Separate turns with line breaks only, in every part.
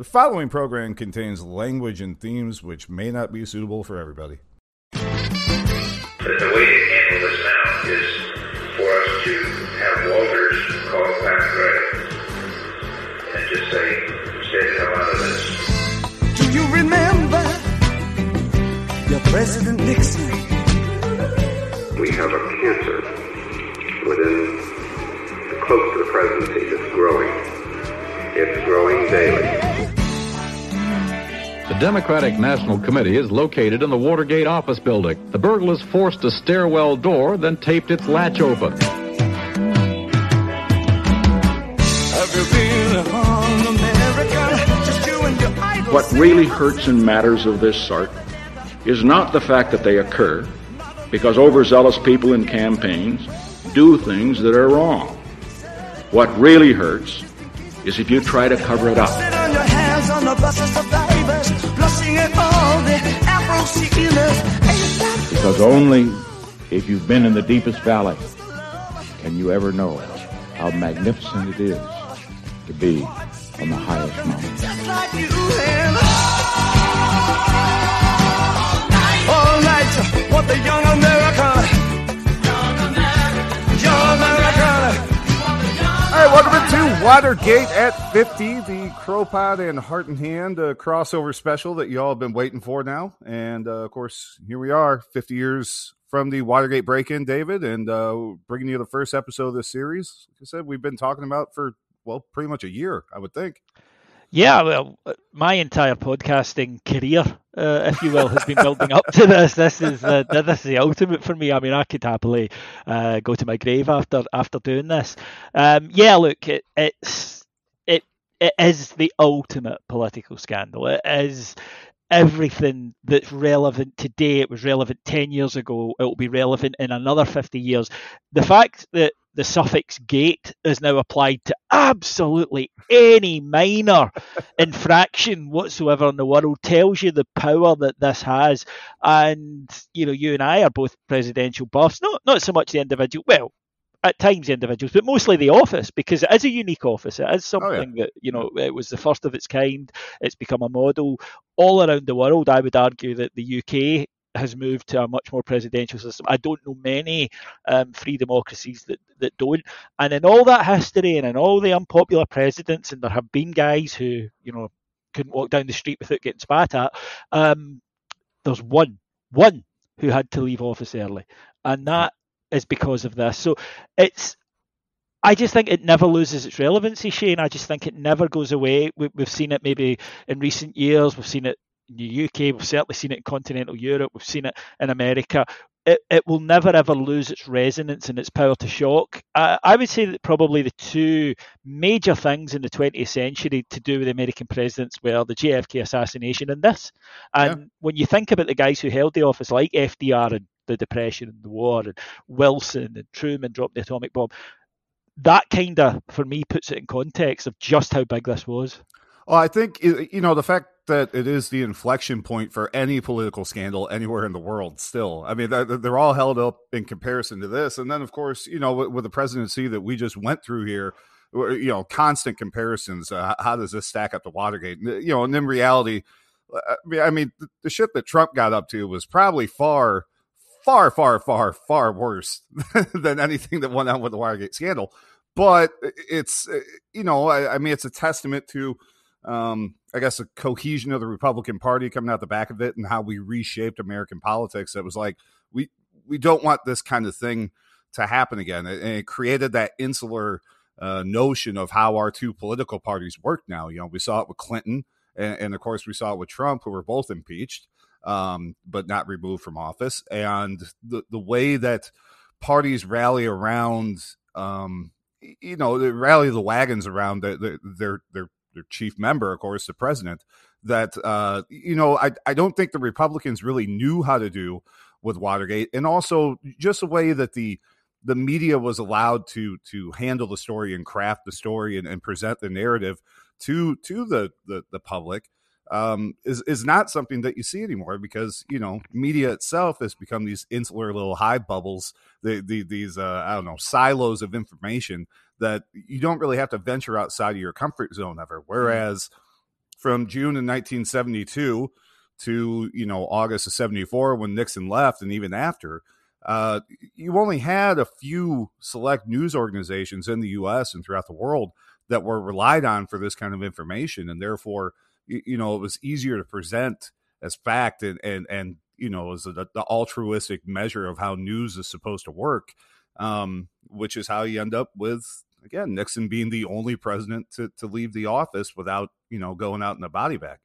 The following program contains language and themes which may not be suitable for everybody.
The way to handle this now is for us to have Walters call Pat Gray and just say, stay the hell out of this.
Do you remember your President Nixon?
We have a cancer within close to the presidency that's growing. It's growing daily.
The Democratic National Committee is located in the Watergate office building. The burglars forced a stairwell door, then taped its latch open.
Have you been on America? Just you and your idol.
What really hurts in matters of this sort is not the fact that they occur, because overzealous people in campaigns do things that are wrong. What really hurts is if you try to cover it up.
Because only if you've been in the deepest valley can you ever know how magnificent it is to be on the highest mountain.
all night? What the young
right, welcome into Watergate at 50, the CROpod and Heart and Hand uh, crossover special that you all have been waiting for now. And uh, of course, here we are, 50 years from the Watergate break in, David, and uh, bringing you the first episode of this series. Like I said, we've been talking about for, well, pretty much a year, I would think.
Yeah, well, uh, my entire podcasting career, uh, if you will, has been building up to this. This is uh, this is the ultimate for me. I mean, I could happily uh, go to my grave after after doing this. Um, yeah, look, it, it's it it is the ultimate political scandal. It is everything that's relevant today. It was relevant ten years ago. It will be relevant in another fifty years. The fact that the suffix gate is now applied to absolutely any minor infraction whatsoever in the world tells you the power that this has. And you know, you and I are both presidential buffs, not not so much the individual. Well, at times the individuals, but mostly the office because it is a unique office. It is oh, something that you know it was the first of its kind. It's become a model all around the world. I would argue that the UK has moved to a much more presidential system. I don't know many um, free democracies that, that don't. And in all that history and in all the unpopular presidents, and there have been guys who, you know, couldn't walk down the street without getting spat at, um, there's one, one who had to leave office early. And that is because of this. So it's I just think it never loses its relevancy, Shane. I just think it never goes away. We, we've seen it maybe in recent years. We've seen it in the UK. We've certainly seen it in continental Europe. We've seen it in America. It, it will never ever lose its resonance and its power to shock. Uh, I would say that probably the two major things in the 20th century to do with the American presidents were the JFK assassination and this. And
Yeah.
when you think about the guys who held the office, like FDR and the Depression and the war, and Wilson and Truman dropped the atomic bomb, that kind of, for me, puts it in context of just how big this was.
Well, I think you know the fact that it is the inflection point for any political scandal anywhere in the world. Still, I mean, they're, all held up in comparison to this, and then of course, you know, with, the presidency that we just went through here, you know, constant comparisons. Uh, how does this stack up to Watergate? You know, and in reality, I mean, the, shit that Trump got up to was probably far, far, far, far, far worse than anything that went on with the Watergate scandal. But it's, uh, you know, I, I mean, it's a testament to um, I guess, the cohesion of the Republican Party coming out the back of it and how we reshaped American politics. It was like we we don't want this kind of thing to happen again, and it created that insular uh, notion of how our two political parties work now. You know, we saw it with Clinton, and, and of course, we saw it with Trump, who were both impeached, um, but not removed from office, and the the way that parties rally around. Um, you know, they rally the wagons around the, their their their chief member, of course, the president. That uh, you know, I I don't think the Republicans really knew how to do with Watergate, and also just the way that the the media was allowed to to handle the story and craft the story and, and present the narrative to to the the, the public um, is is not something that you see anymore because you know media itself has become these insular little hive bubbles, the, the these uh, I don't know silos of information that you don't really have to venture outside of your comfort zone ever. Whereas from June in 1972 to you know August of 74 when Nixon left, and even after, uh, you only had a few select news organizations in the U.S. and throughout the world that were relied on for this kind of information, and therefore, you, you know, it was easier to present as fact and and and you know as the, the altruistic measure of how news is supposed to work, um, which is how you end up with again Nixon being the only president to to leave the office without you know going out in a body bag.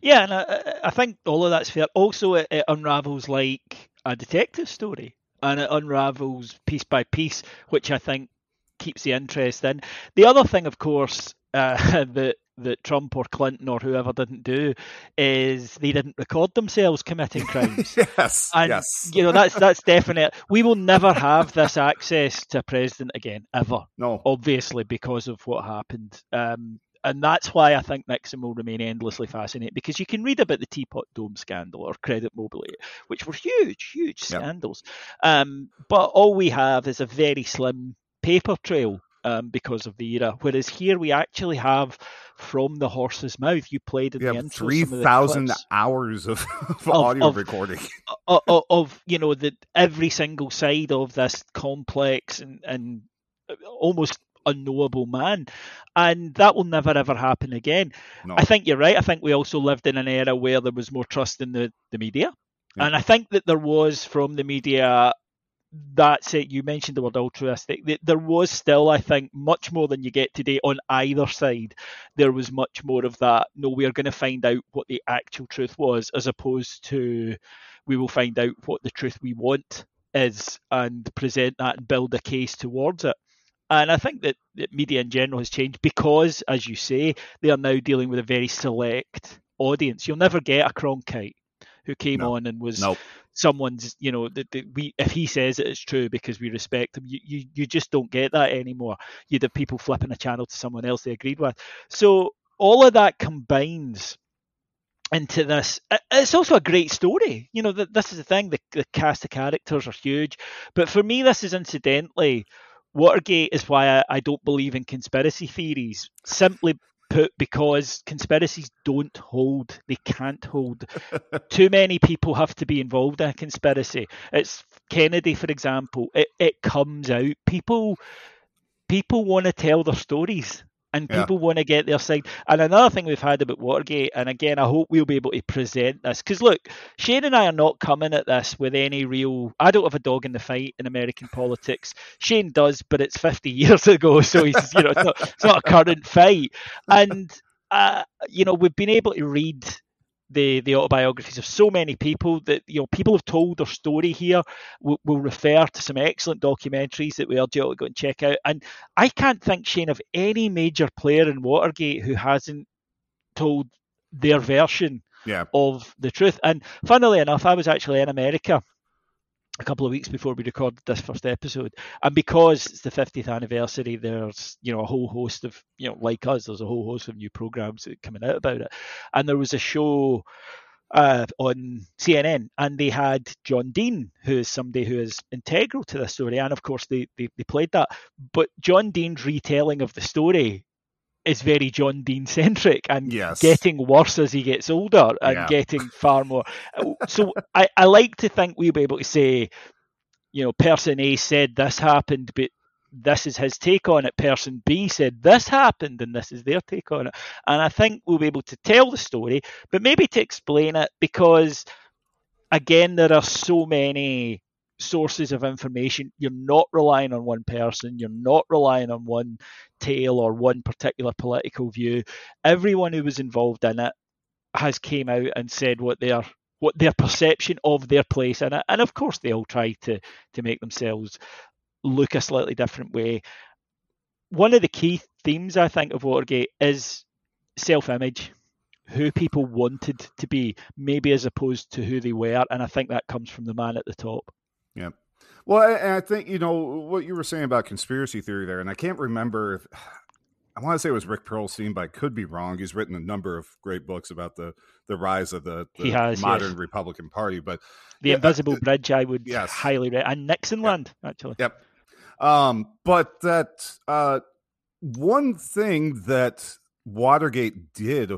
Yeah, and I, I think all of that's fair. Also, it, it unravels like a detective story, and it unravels piece by piece, which I think keeps the interest in. The other thing, of course, uh, that that Trump or Clinton or whoever didn't do is they didn't record themselves committing crimes.
yes,
and
yes.
you know that's that's definite. We will never have this access to a president again, ever.
No,
obviously because of what happened. Um, and that's why I think Nixon will remain endlessly fascinating because you can read about the Teapot Dome scandal or Credit Mobilier, which were huge, huge
Yep.
scandals. Um, but all we have is a very slim paper trail um, because of the era. Whereas here we actually have from the horse's mouth. You played in
you
the
have
intro
three
some of the
thousand hours of, of
Of-
audio
of-
recording.
of, of, of you know the every single side of this complex and and almost unknowable man and that will never ever happen again
No,
i think you're right i think we also lived in an era where there was more trust in the, the media
Yeah.
and i think that there was from the media that's it you mentioned the word altruistic there was still i think much more than you get today on either side there was much more of that no we are going to find out what the actual truth was as opposed to we will find out what the truth we want is and present that and build a case towards it and I think that, that media in general has changed because, as you say, they are now dealing with a very select audience. You'll never get a Cronkite who came
No.
on and was. Someone's, you know, that we if he says it, it's true because we respect him. You, you you just don't get that anymore. You'd have people flipping a channel to someone else they agreed with. So all of that combines into this. It's also a great story. You know, th- this is the thing. The, the cast of characters are huge, but for me, this is incidentally. Watergate is why I, I don't believe in conspiracy theories. Simply put, because conspiracies don't hold. They can't hold. Too many people have to be involved in a conspiracy. It's Kennedy, for example. It it comes out. People people want to tell their stories and
Yeah.
people want to get their side. And another thing we've had about Watergate, and again, I hope we'll be able to present this because look, Shane and I are not coming at this with any real. I don't have a dog in the fight in American politics. Shane does, but it's 50 years ago, so he's you know it's not, it's not a current fight. And uh, you know we've been able to read the the autobiographies of so many people that you know people have told their story here. We'll, we'll refer to some excellent documentaries that we urge you all to go and check out. And I can't think Shane of any major player in Watergate who hasn't told their version
Yeah.
of the truth. And funnily enough, I was actually in America a couple of weeks before we recorded this first episode, and because it's the 50th anniversary, there's you know a whole host of you know like us, there's a whole host of new programs coming out about it, and there was a show uh, on CNN, and they had John Dean, who is somebody who is integral to the story, and of course they, they they played that, but John Dean's retelling of the story is very John Dean centric and
Yes.
getting worse as he gets older and
Yeah.
getting far more. So I, I like to think we'll be able to say, you know, person A said this happened, but this is his take on it. Person B said this happened, and this is their take on it. And I think we'll be able to tell the story, but maybe to explain it because, again, there are so many sources of information. You're not relying on one person. You're not relying on one tale or one particular political view. Everyone who was involved in it has came out and said what their what their perception of their place in it, and of course they all try to to make themselves look a slightly different way. One of the key themes I think of Watergate is self-image, who people wanted to be, maybe as opposed to who they were, and I think that comes from the man at the top.
Yeah. Well, I- and I think you know what you were saying about conspiracy theory there, and I can't remember. If, I want to say it was Rick Perlstein, but I could be wrong. He's written a number of great books about the the rise of the, the
He has,
modern
yes.
Republican Party. But
The
Yeah,
Invisible
uh,
Bridge, I would
yes.
highly recommend, and Nixonland actually.
Yep. Um, but that uh, one thing that Watergate did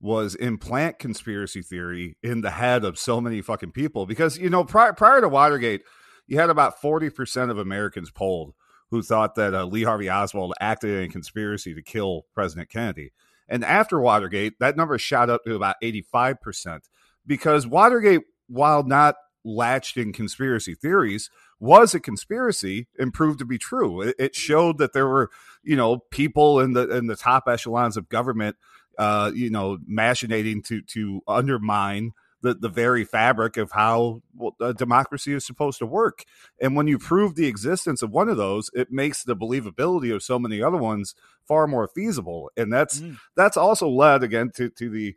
was implant conspiracy theory in the head of so many fucking people because you know prior prior to Watergate, you had about forty percent of Americans polled who thought that uh, Lee Harvey Oswald acted in a conspiracy to kill President Kennedy. And after Watergate, that number shot up to about 85% because Watergate, while not latched in conspiracy theories, was a conspiracy and proved to be true. It, it showed that there were, you know, people in the in the top echelons of government, uh, you know, machinating to to undermine the, the very fabric of how well, a democracy is supposed to work. And when you prove the existence of one of those, it makes the believability of so many other ones far more feasible. And that's
Mm.
that's also led again to to the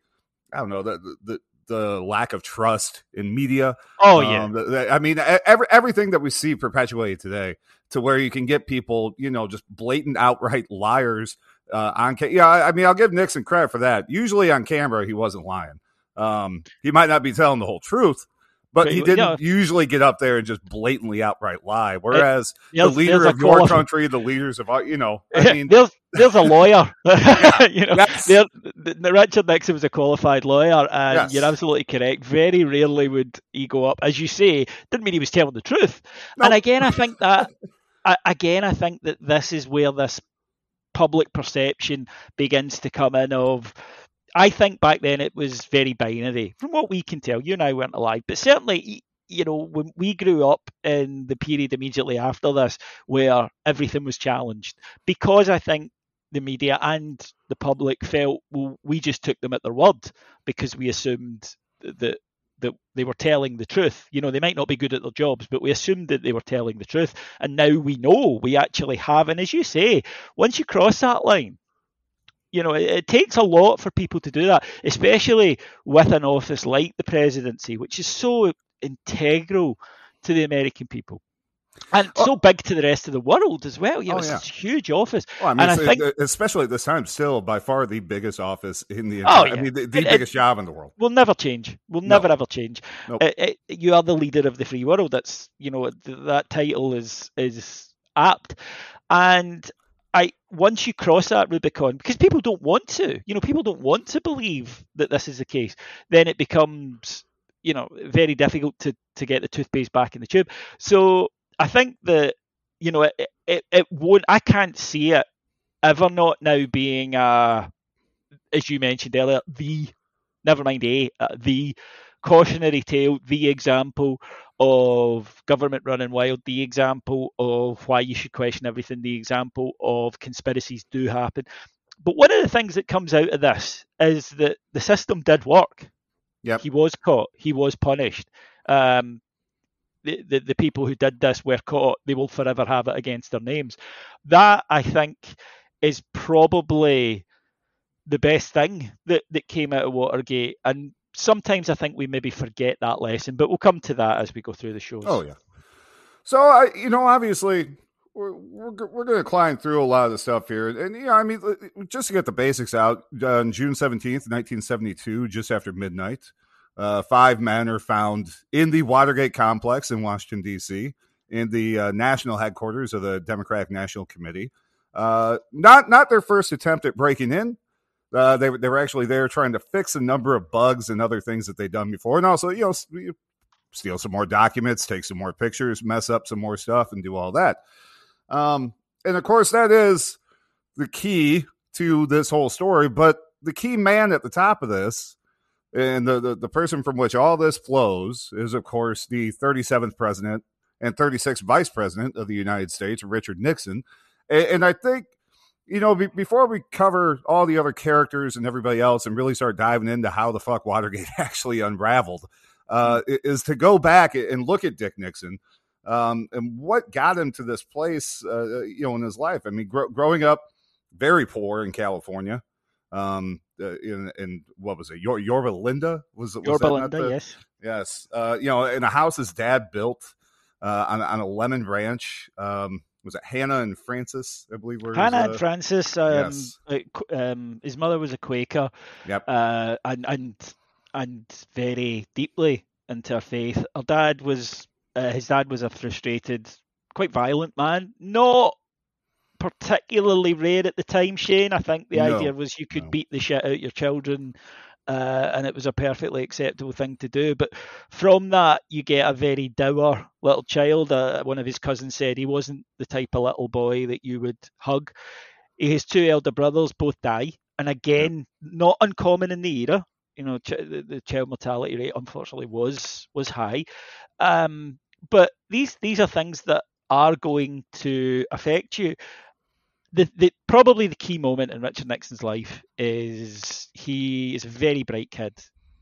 I don't know the the the lack of trust in media.
Oh yeah.
Um, the- the- I mean, every, everything that we see perpetuated today, to where you can get people, you know, just blatant, outright liars uh, on. Ca- yeah, I, I mean, I'll give Nixon credit for that. Usually on camera, he wasn't lying. Um, he might not be telling the whole truth, but
But
he didn't
yeah.
usually get up there and just blatantly outright lie. Whereas the leader of your country, the leaders of, our- you know, I mean,
there's there's a lawyer. you know,
Yes.
there, the, the Richard Nixon was a qualified lawyer, and
Yes.
you're absolutely correct. Very rarely would he go up, as you say. Didn't mean he was telling the truth. And again, I think that I- again, I think that this is where this public perception begins to come in. Of, I think back then it was very binary, from what we can tell. You and I weren't alive, but certainly. You know, when we grew up in the period immediately after this, where everything was challenged, because I think the media and the public felt well we just took them at their word because we assumed that that they were telling the truth. You know they might not be good at their jobs but we assumed that they were telling the truth. And now we know we actually have. And as you say once you cross that line you know it, it takes a lot for people to do that especially with an office like the presidency which is so integral to the american people and
Oh.
so big to the rest of the world as well you know
Oh,
it's
yeah.
this huge office
Well, I mean,
And I think-
especially at this time, still by far the biggest office in the
Oh, yeah.
I mean, the, the
and-
biggest job in the world.
will never change. Will
No.
never ever change.
Nope.
It- it- you are the leader of the free world. That's you know th- that title is is apt, and I once you cross that Rubicon, because people don't want to, you know, people don't want to believe that this is the case. Then it becomes you know very difficult to to get the toothpaste back in the tube. So I think that you know it it, it won't. I can't see it ever not now being a as you mentioned earlier the never mind a uh, the cautionary tale the example of government running wild the example of why you should question everything the example of conspiracies do happen but one of the things that comes out of this is that the system did work
Yep.
he was caught he was punished um, the, the, the people who did this were caught they will forever have it against their names that i think is probably the best thing that, that came out of Watergate. And sometimes I think we maybe forget that lesson, but we'll come to that as we go through the shows.
Oh yeah. So I, you know, obviously, we're we're, we're going to climb through a lot of the stuff here, and you know, I mean, uh, just to get the basics out, on June seventeenth, nineteen seventy two, just after midnight, uh, five men are found in the Watergate complex in Washington D.C. in the uh, national headquarters of the Democratic National Committee. Uh, not not their first attempt at breaking in. Uh, they were they were actually there trying to fix a number of bugs and other things that they'd done before, and also you know steal some more documents, take some more pictures, mess up some more stuff, and do all that. Um, and of course, that is the key to this whole story. But the key man at the top of this, and the, the, the person from which all this flows, is of course the 37th president and 36th vice president of the United States, Richard Nixon. And, and I think, you know, be, before we cover all the other characters and everybody else and really start diving into how the fuck Watergate actually unraveled, uh, is to go back and look at Dick Nixon um, and what got him to this place, uh, you know, in his life. I mean, gro- growing up very poor in California, um, uh, in, in what was it, Yor- Yorba Linda? Was, was
Your
that not
Belinda,
the-
yes.
Yes, uh, you know, in a house his dad built uh, on, on a lemon ranch. Um, was it Hannah and Francis? I believe were
Hannah
uh,
and Francis, um,
yes.
uh, um, his mother was a Quaker,
Yep.
uh, and and and very deeply into her faith. Her dad was, uh, his dad was a frustrated, quite violent man. Not particularly rare at the time, Shane. I think the
No,
idea was you could
no.
beat the shit out your children uh, and it was a perfectly acceptable thing to do. But from that, you get a very dour little child. Uh, one of his cousins said he wasn't the type of little boy that you would hug. His two elder brothers both die, and again, not uncommon in the era. You know, ch- the, the child mortality rate unfortunately was was high. Um, but these these are things that are going to affect you. The, the probably the key moment in Richard Nixon's life is he is a very bright kid.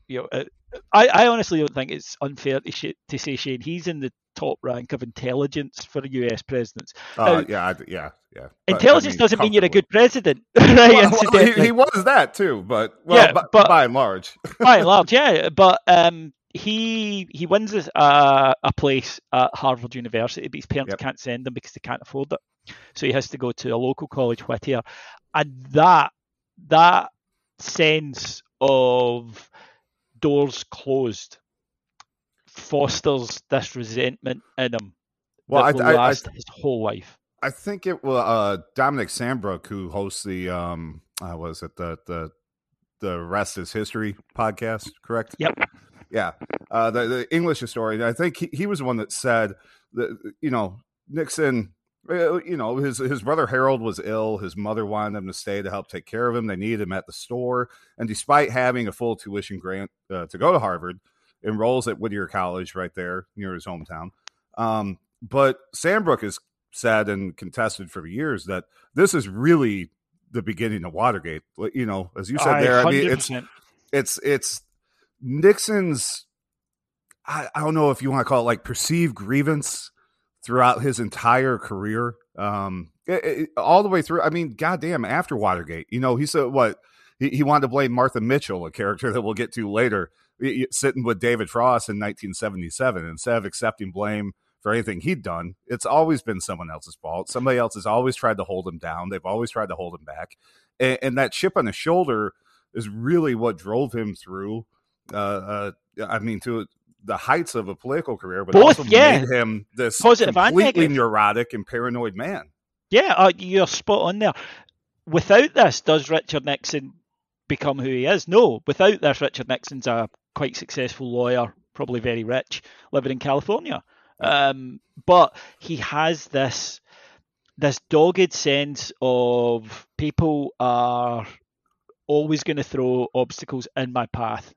You know, uh, I, I honestly don't think it's unfair to, sh- to say Shane he's in the top rank of intelligence for U.S. presidents.
Uh,
Now,
yeah, I- yeah, yeah. But, I
intelligence
mean,
doesn't mean you're a good president, right?
Well, well, he, he was that too, but well,
Yeah,
by,
but-
by and large,
by and large, yeah. But um, he he wins this, uh, a place at Harvard University, but his parents
Yep.
can't send him because they can't afford it. So he has to go to a local college, Whittier, and that that sense of doors closed fosters this resentment in him
Well,
that
I-
will
I- I-
his whole life.
I think it was uh, Dominic Sandbrook who hosts the um, uh, was it the the the rest is history podcast, correct?
Yep.
Yeah, uh, the the English historian. I think he, he was the one that said that you know Nixon. uh, You know his his brother Harold was ill. His mother wanted him to stay to help take care of him. They needed him at the store, and despite having a full tuition grant uh, to go to Harvard, enrolls at Whittier College right there near his hometown. Um, but Sandbrook has said and contested for years that this is really the beginning of Watergate. You know, as you said
Aye,
there, I mean, it's it's it's Nixon's. I, I don't know if you want to call it like perceived grievance throughout his entire career, um, it- it- all the way through. I mean, goddamn, after Watergate, you know, he said what he, he wanted to blame Martha Mitchell, a character that we'll get to later, sitting with David Frost in 1977 instead of accepting blame for anything he'd done. It's always been someone else's fault. Somebody else has always tried to hold him down. They've always tried to hold him back, and, and that chip on his shoulder is really what drove him through. Uh, uh, I mean, to the heights of a political career, but
Both,
also
yeah.
made him this
Positive
completely neurotic and paranoid man.
Yeah, uh, you're spot on there. Without this, does Richard Nixon become who he is? No. Without this, Richard Nixon's a quite successful lawyer, probably very rich, living in California. Um, but he has this this dogged sense of people are always going to throw obstacles in my path,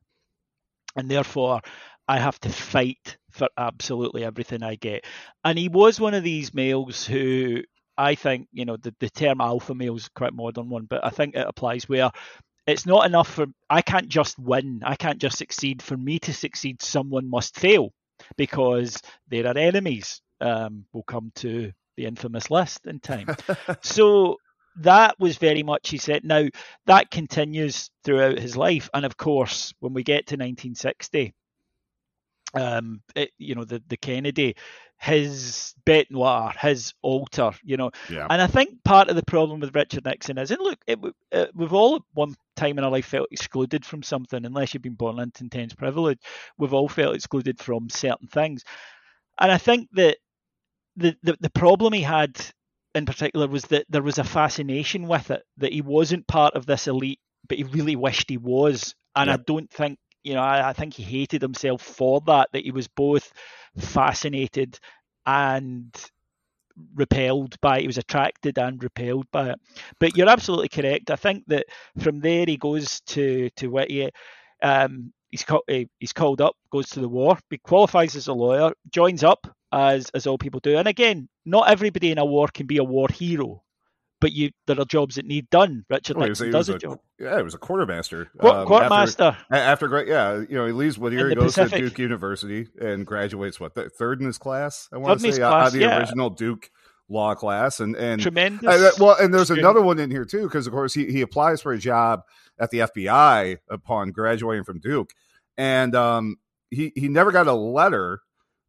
and therefore I have to fight for absolutely everything I get. And he was one of these males who I think, you know, the, the term alpha male is quite a modern one, but I think it applies where it's not enough for I can't just win, I can't just succeed. For me to succeed, someone must fail because there are enemies. Um, we'll come to the infamous list in time. so that was very much he said. Now that continues throughout his life, and of course, when we get to 1960, um, it, you know, the the Kennedy, his bête noire, his altar, you know,
Yeah.
and I think part of the problem with Richard Nixon is, and look, it, uh, we've all at one time in our life felt excluded from something, unless you've been born into intense privilege. We've all felt excluded from certain things, and I think that the, the the problem he had in particular was that there was a fascination with it that he wasn't part of this elite, but he really wished he was, and I don't think you know I, I think he hated himself for that that he was both fascinated and repelled by it. He was attracted and repelled by it. But you're absolutely correct. I think that from there he goes to to Whittier. Um, he's he's called up, goes to the war, he qualifies as a lawyer, joins up as as all people do. And again, not everybody in a war can be a war hero, but you there are jobs that need done. Richard
Well, he was-
Nixon does a job.
Yeah, it was a quartermaster.
Qu-
um,
quartermaster.
After, great, yeah, you know, he leaves Whittier,
In
he goes to Duke University and graduates what th- third in his class. I want
Third
to say out of the
yeah.
original Duke law class, and and
Tremendous.
Uh, well, and there's
student.
another one in here too, because of course he, he applies for a job at the FBI upon graduating from Duke, and um, he he never got a letter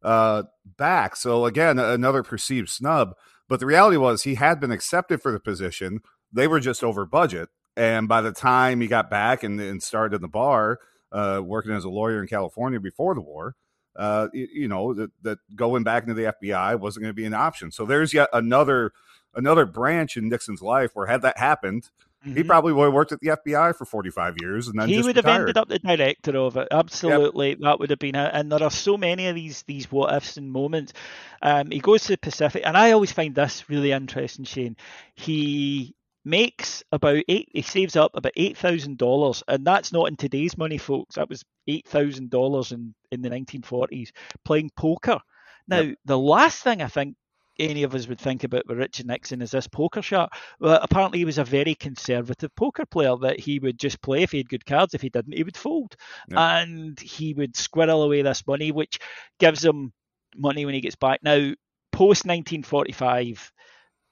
uh, back. So again, another perceived snub. But the reality was he had been accepted for the position. They were just over budget, and by the time he got back and, and started in the bar, uh, working as a lawyer in California before the war, uh, you, you know that, that going back into the FBI wasn't going to be an option. So there's yet another another branch in Nixon's life where had that happened, he
Mhm.
probably would have worked at the FBI for 45 years and then
he would have ended up the director of it. Absolutely, that would have been it. And there are so many of these these what ifs and moments. Um, he goes to the Pacific, and I always find this really interesting. Shane, he makes about eight. He saves up about eight thousand dollars, and that's not in today's money, folks. That was eight thousand dollars in in the nineteen forties playing poker. Now, the last thing I think any of us would think about with Richard Nixon is this poker shot. Well, apparently he was a very conservative poker player that he would just play if he had good cards. If he didn't, he would fold,
Yeah.
and he would squirrel away this money, which gives him money when he gets back. Now, post 1945,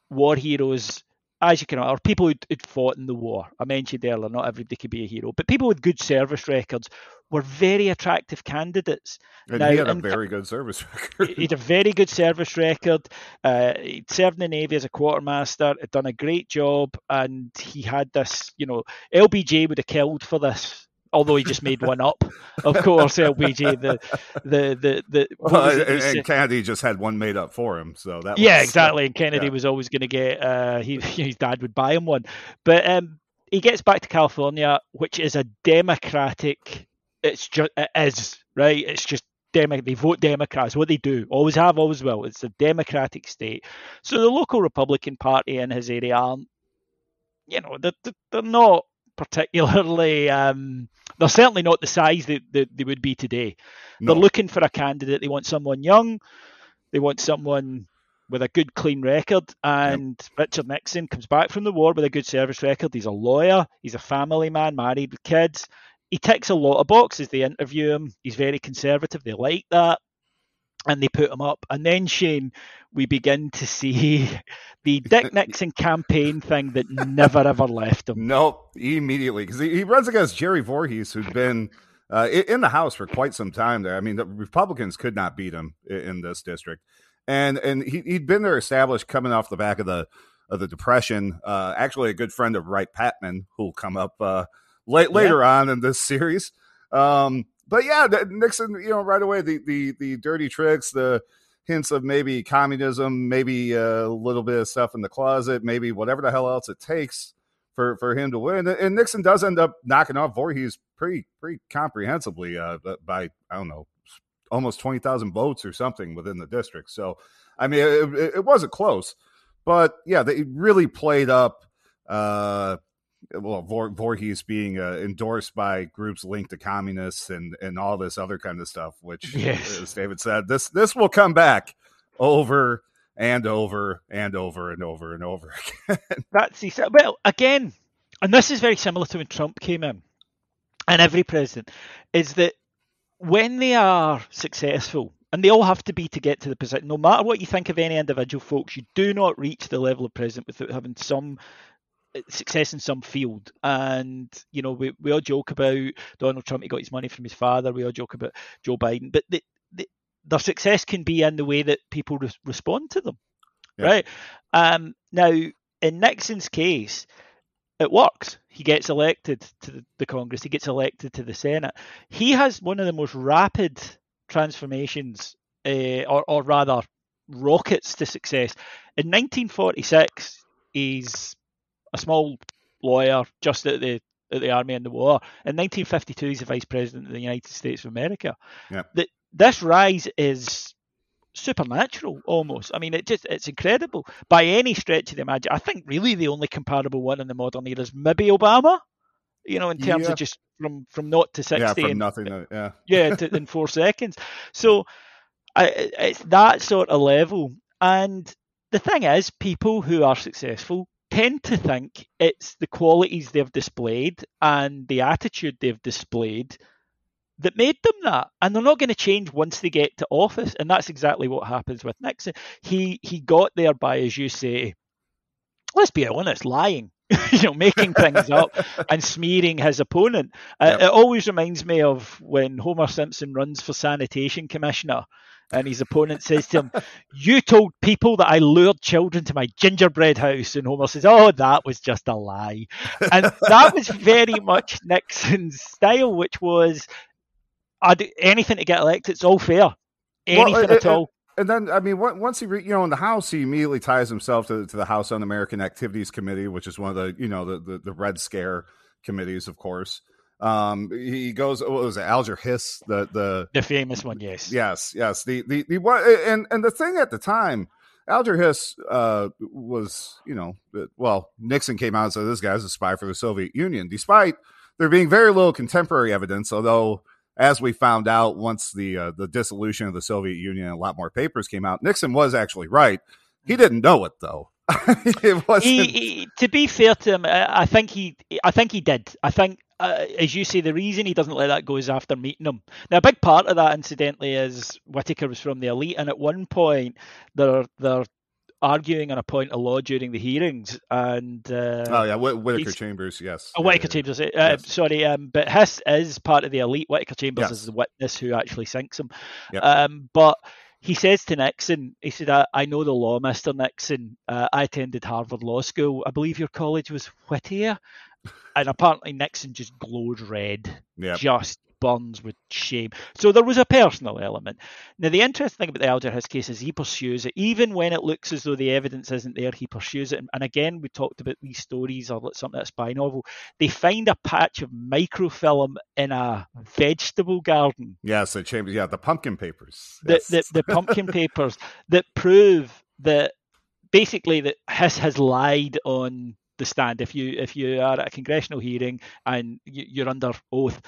war heroes. As you can, or people who'd, who'd fought in the war. I mentioned earlier, not everybody could be a hero, but people with good service records were very attractive candidates.
And
Now,
he had a very good service record.
he had a very good service record. Uh, he'd served in the Navy as a quartermaster, had done a great job, and he had this, you know, LBJ would have killed for this. Although he just made one up, of course. LBJ, the the the the.
Well,
was it he
and, and Kennedy just had one made up for him, so that
yeah,
was,
exactly. And Kennedy
yeah.
was always going to get. Uh, he his dad would buy him one, but um, he gets back to California, which is a democratic. It's just it is right. It's just Demo- they vote Democrats. What they do, always have, always will. It's a democratic state. So the local Republican Party in his area aren't, you know, they're, they're- they're not particularly. Um, they're certainly not the size that, that they would be today.
No.
They're looking for a candidate. They want someone young. They want someone with a good, clean record. And Richard Nixon comes back from the war with a good service record. He's a lawyer. He's a family man, married with kids. He ticks a lot of boxes. They interview him. He's very conservative. They like that. And they put him up. And then, Shane, we begin to see the Dick Nixon campaign thing that never ever left him.
Nope, immediately because he, he runs against Jerry Voorhees, who'd been uh, in the House for quite some time. There, I mean, the Republicans could not beat him i- in this district, and and he, he'd been there established coming off the back of the of the Depression. Uh, actually, a good friend of Wright Patman, who'll come up uh, late later on in this series. Um, but yeah, Nixon, you know, right away the the the dirty tricks, the hints of maybe communism, maybe a little bit of stuff in the closet, maybe whatever the hell else it takes for for him to win. And Nixon does end up knocking off Voorhees pretty pretty comprehensively uh, by I don't know almost twenty thousand votes or something within the district. So I mean, it, it- it wasn't close, but yeah, they really played up. Uh, well, Voorhees being uh, endorsed by groups linked to communists and and all this other kind of stuff, which,
Yes.
as David said, this this will come back over and over and over and over and over again.
That's the well again, and this is very similar to when Trump came in, and every president is that when they are successful, and they all have to be to get to the position. No matter what you think of any individual folks, you do not reach the level of president without having some uh, success in some field. And you know, we, we all joke about Donald Trump. He got his money from his father. We all joke about Joe Biden, but the, the, their success can be in the way that people res- respond to them,
Yeah.
right? Um, now, in Nixon's case, it works. He gets elected to the, the Congress. He gets elected to the Senate. He has one of the most rapid transformations, uh, or, or rather, rockets to success. In 1946, he's a small lawyer just at the at the army in the war. In 1952, he's the vice president of the United States of America.
Yeah.
The, this rise is supernatural almost. I mean, it just it's incredible by any stretch of the imagination. I think really the only comparable one in the modern era is maybe Obama. You know, in terms
Yeah.
of just from from naught to sixty.
yeah, from
and-
nothing. To, yeah,
yeah, to, in four seconds. So I, it's that sort of level. And the thing is, people who are successful tend to think it's the qualities they've displayed and the attitude they've displayed that made them that, and they're not going to change once they get to office. And that's exactly what happens with Nixon. He he got there by, as you say, let's be honest, lying. you know, making things up and smearing his opponent. Uh,
Yep.
It always reminds me of when Homer Simpson runs for sanitation commissioner, and his opponent says to him, "You told people that I lured children to my gingerbread house," and Homer says, "Oh, that was just a lie," and that was very much Nixon's style, which was, "I do anything to get elected. It's all fair, uh, anything
Well, it-
at
it-
all."
and then I mean, once he, re, you know, in the House, he immediately ties himself to, to the House Un-American Activities Committee, which is one of the, you know, the the, the Red Scare committees, of course. Um, he goes, what was it, Alger Hiss, the the
The famous one, yes.
Yes, yes. The the the one and and the thing at the time, Alger Hiss uh, was you know well Nixon came out and said this guy's a spy for the Soviet Union, despite there being very little contemporary evidence. Although, as we found out once the uh, the dissolution of the Soviet Union a lot more papers came out, Nixon was actually right. He didn't know it though. it
he, to be fair to him, I think he, I think he did. I think, uh, as you say, the reason he doesn't let that go is after meeting him. Now, a big part of that, incidentally, is Whittaker was from the elite, and at one point they're they're arguing on a point of law during the hearings, and uh,
oh yeah, Whit-
Whittaker
Chambers. Yes.
Oh, Whittaker
yeah,
Chambers. Uh,
Yes.
Sorry, um, but Hiss is part of the elite. Whittaker Chambers
Yes.
is the witness who actually sinks him.
Yep.
Um, but he says to Nixon, he said, I, I know the law, Mr. Nixon. Uh, I attended Harvard Law School. I believe your college was Whittier. And apparently Nixon just glowed red,
Yep.
just burns with shame. So there was a personal element. Now, the interesting thing about the Alger Hiss case is he pursues it. Even when it looks as though the evidence isn't there, he pursues it. And, again, we talked about these stories or something, a spy novel. They find a patch of microfilm in a vegetable garden
Yes, the Chambers. Yeah, the pumpkin papers.
the,
Yes.
the, the pumpkin papers that prove that basically that Hiss has lied on the stand. If you if you are at a congressional hearing and you're under oath,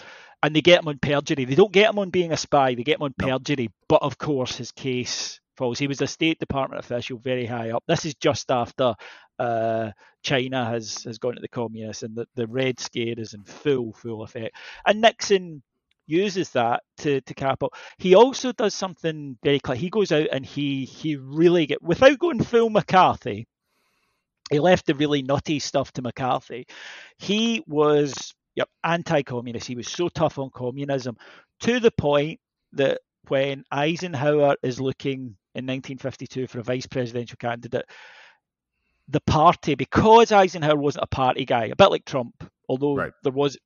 and they get him on perjury, they don't get him on being a spy. They get him on
No.
perjury. But of course, his case falls. He was a State Department official, very high up. This is just after uh, China has has gone to the communists, and the, the Red Scare is in full full effect. And Nixon uses that to to cap up. He also does something very clear. He goes out and he he really get without going full McCarthy. He left the really nutty stuff to McCarthy. He was yep, anti-communist. He was so tough on communism to the point that when Eisenhower is looking in 1952 for a vice presidential candidate, the party, because Eisenhower wasn't a party guy, a bit like Trump, although
Right.
there was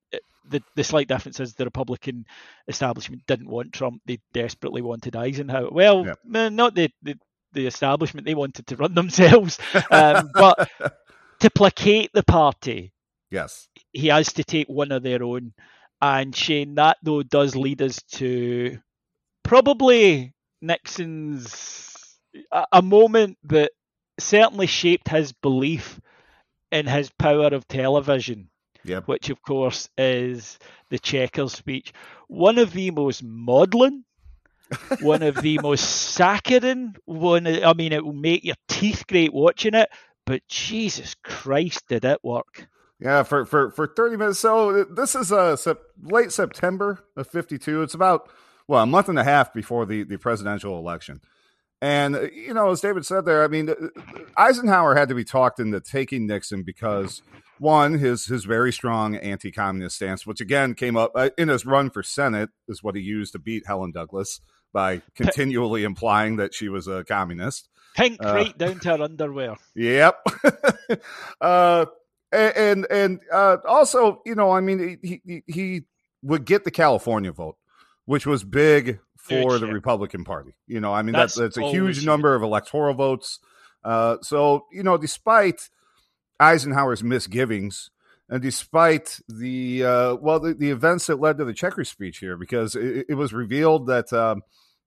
the, the slight difference is the Republican establishment didn't want Trump; they desperately wanted Eisenhower. Well,
Yeah.
not the, the the establishment; they wanted to run themselves. Um, but to placate the party,
yes.
He has to take one of their own. And Shane, that though does lead us to probably Nixon's a, a moment that certainly shaped his belief in his power of television,
Yep.
which of course is the Checkers speech. One of the most maudlin, one of the most saccharine, one I mean it will make your teeth grate watching it, but Jesus Christ did it work.
Yeah, for for for thirty minutes. So this is uh sep- late September of fifty two. It's about well a month and a half before the the presidential election. And uh, you know, as David said there, I mean, uh, Eisenhower had to be talked into taking Nixon because one, his his very strong anti-communist stance, which again came up uh, in his run for Senate, is what he used to beat Helen Douglas by continually implying that she was a communist.
Pink
Uh,
right down to her underwear.
Yep. uh, and and, and uh, also, you know, I mean, he, he he would get the California vote, which was big for the
yeah.
Republican Party. You know, I mean,
That's
that's that's a huge
huge.
number of electoral votes. Uh, so you know, despite Eisenhower's misgivings. And despite the uh, well, the, the events that led to the Checker speech here, because it, it was revealed that um,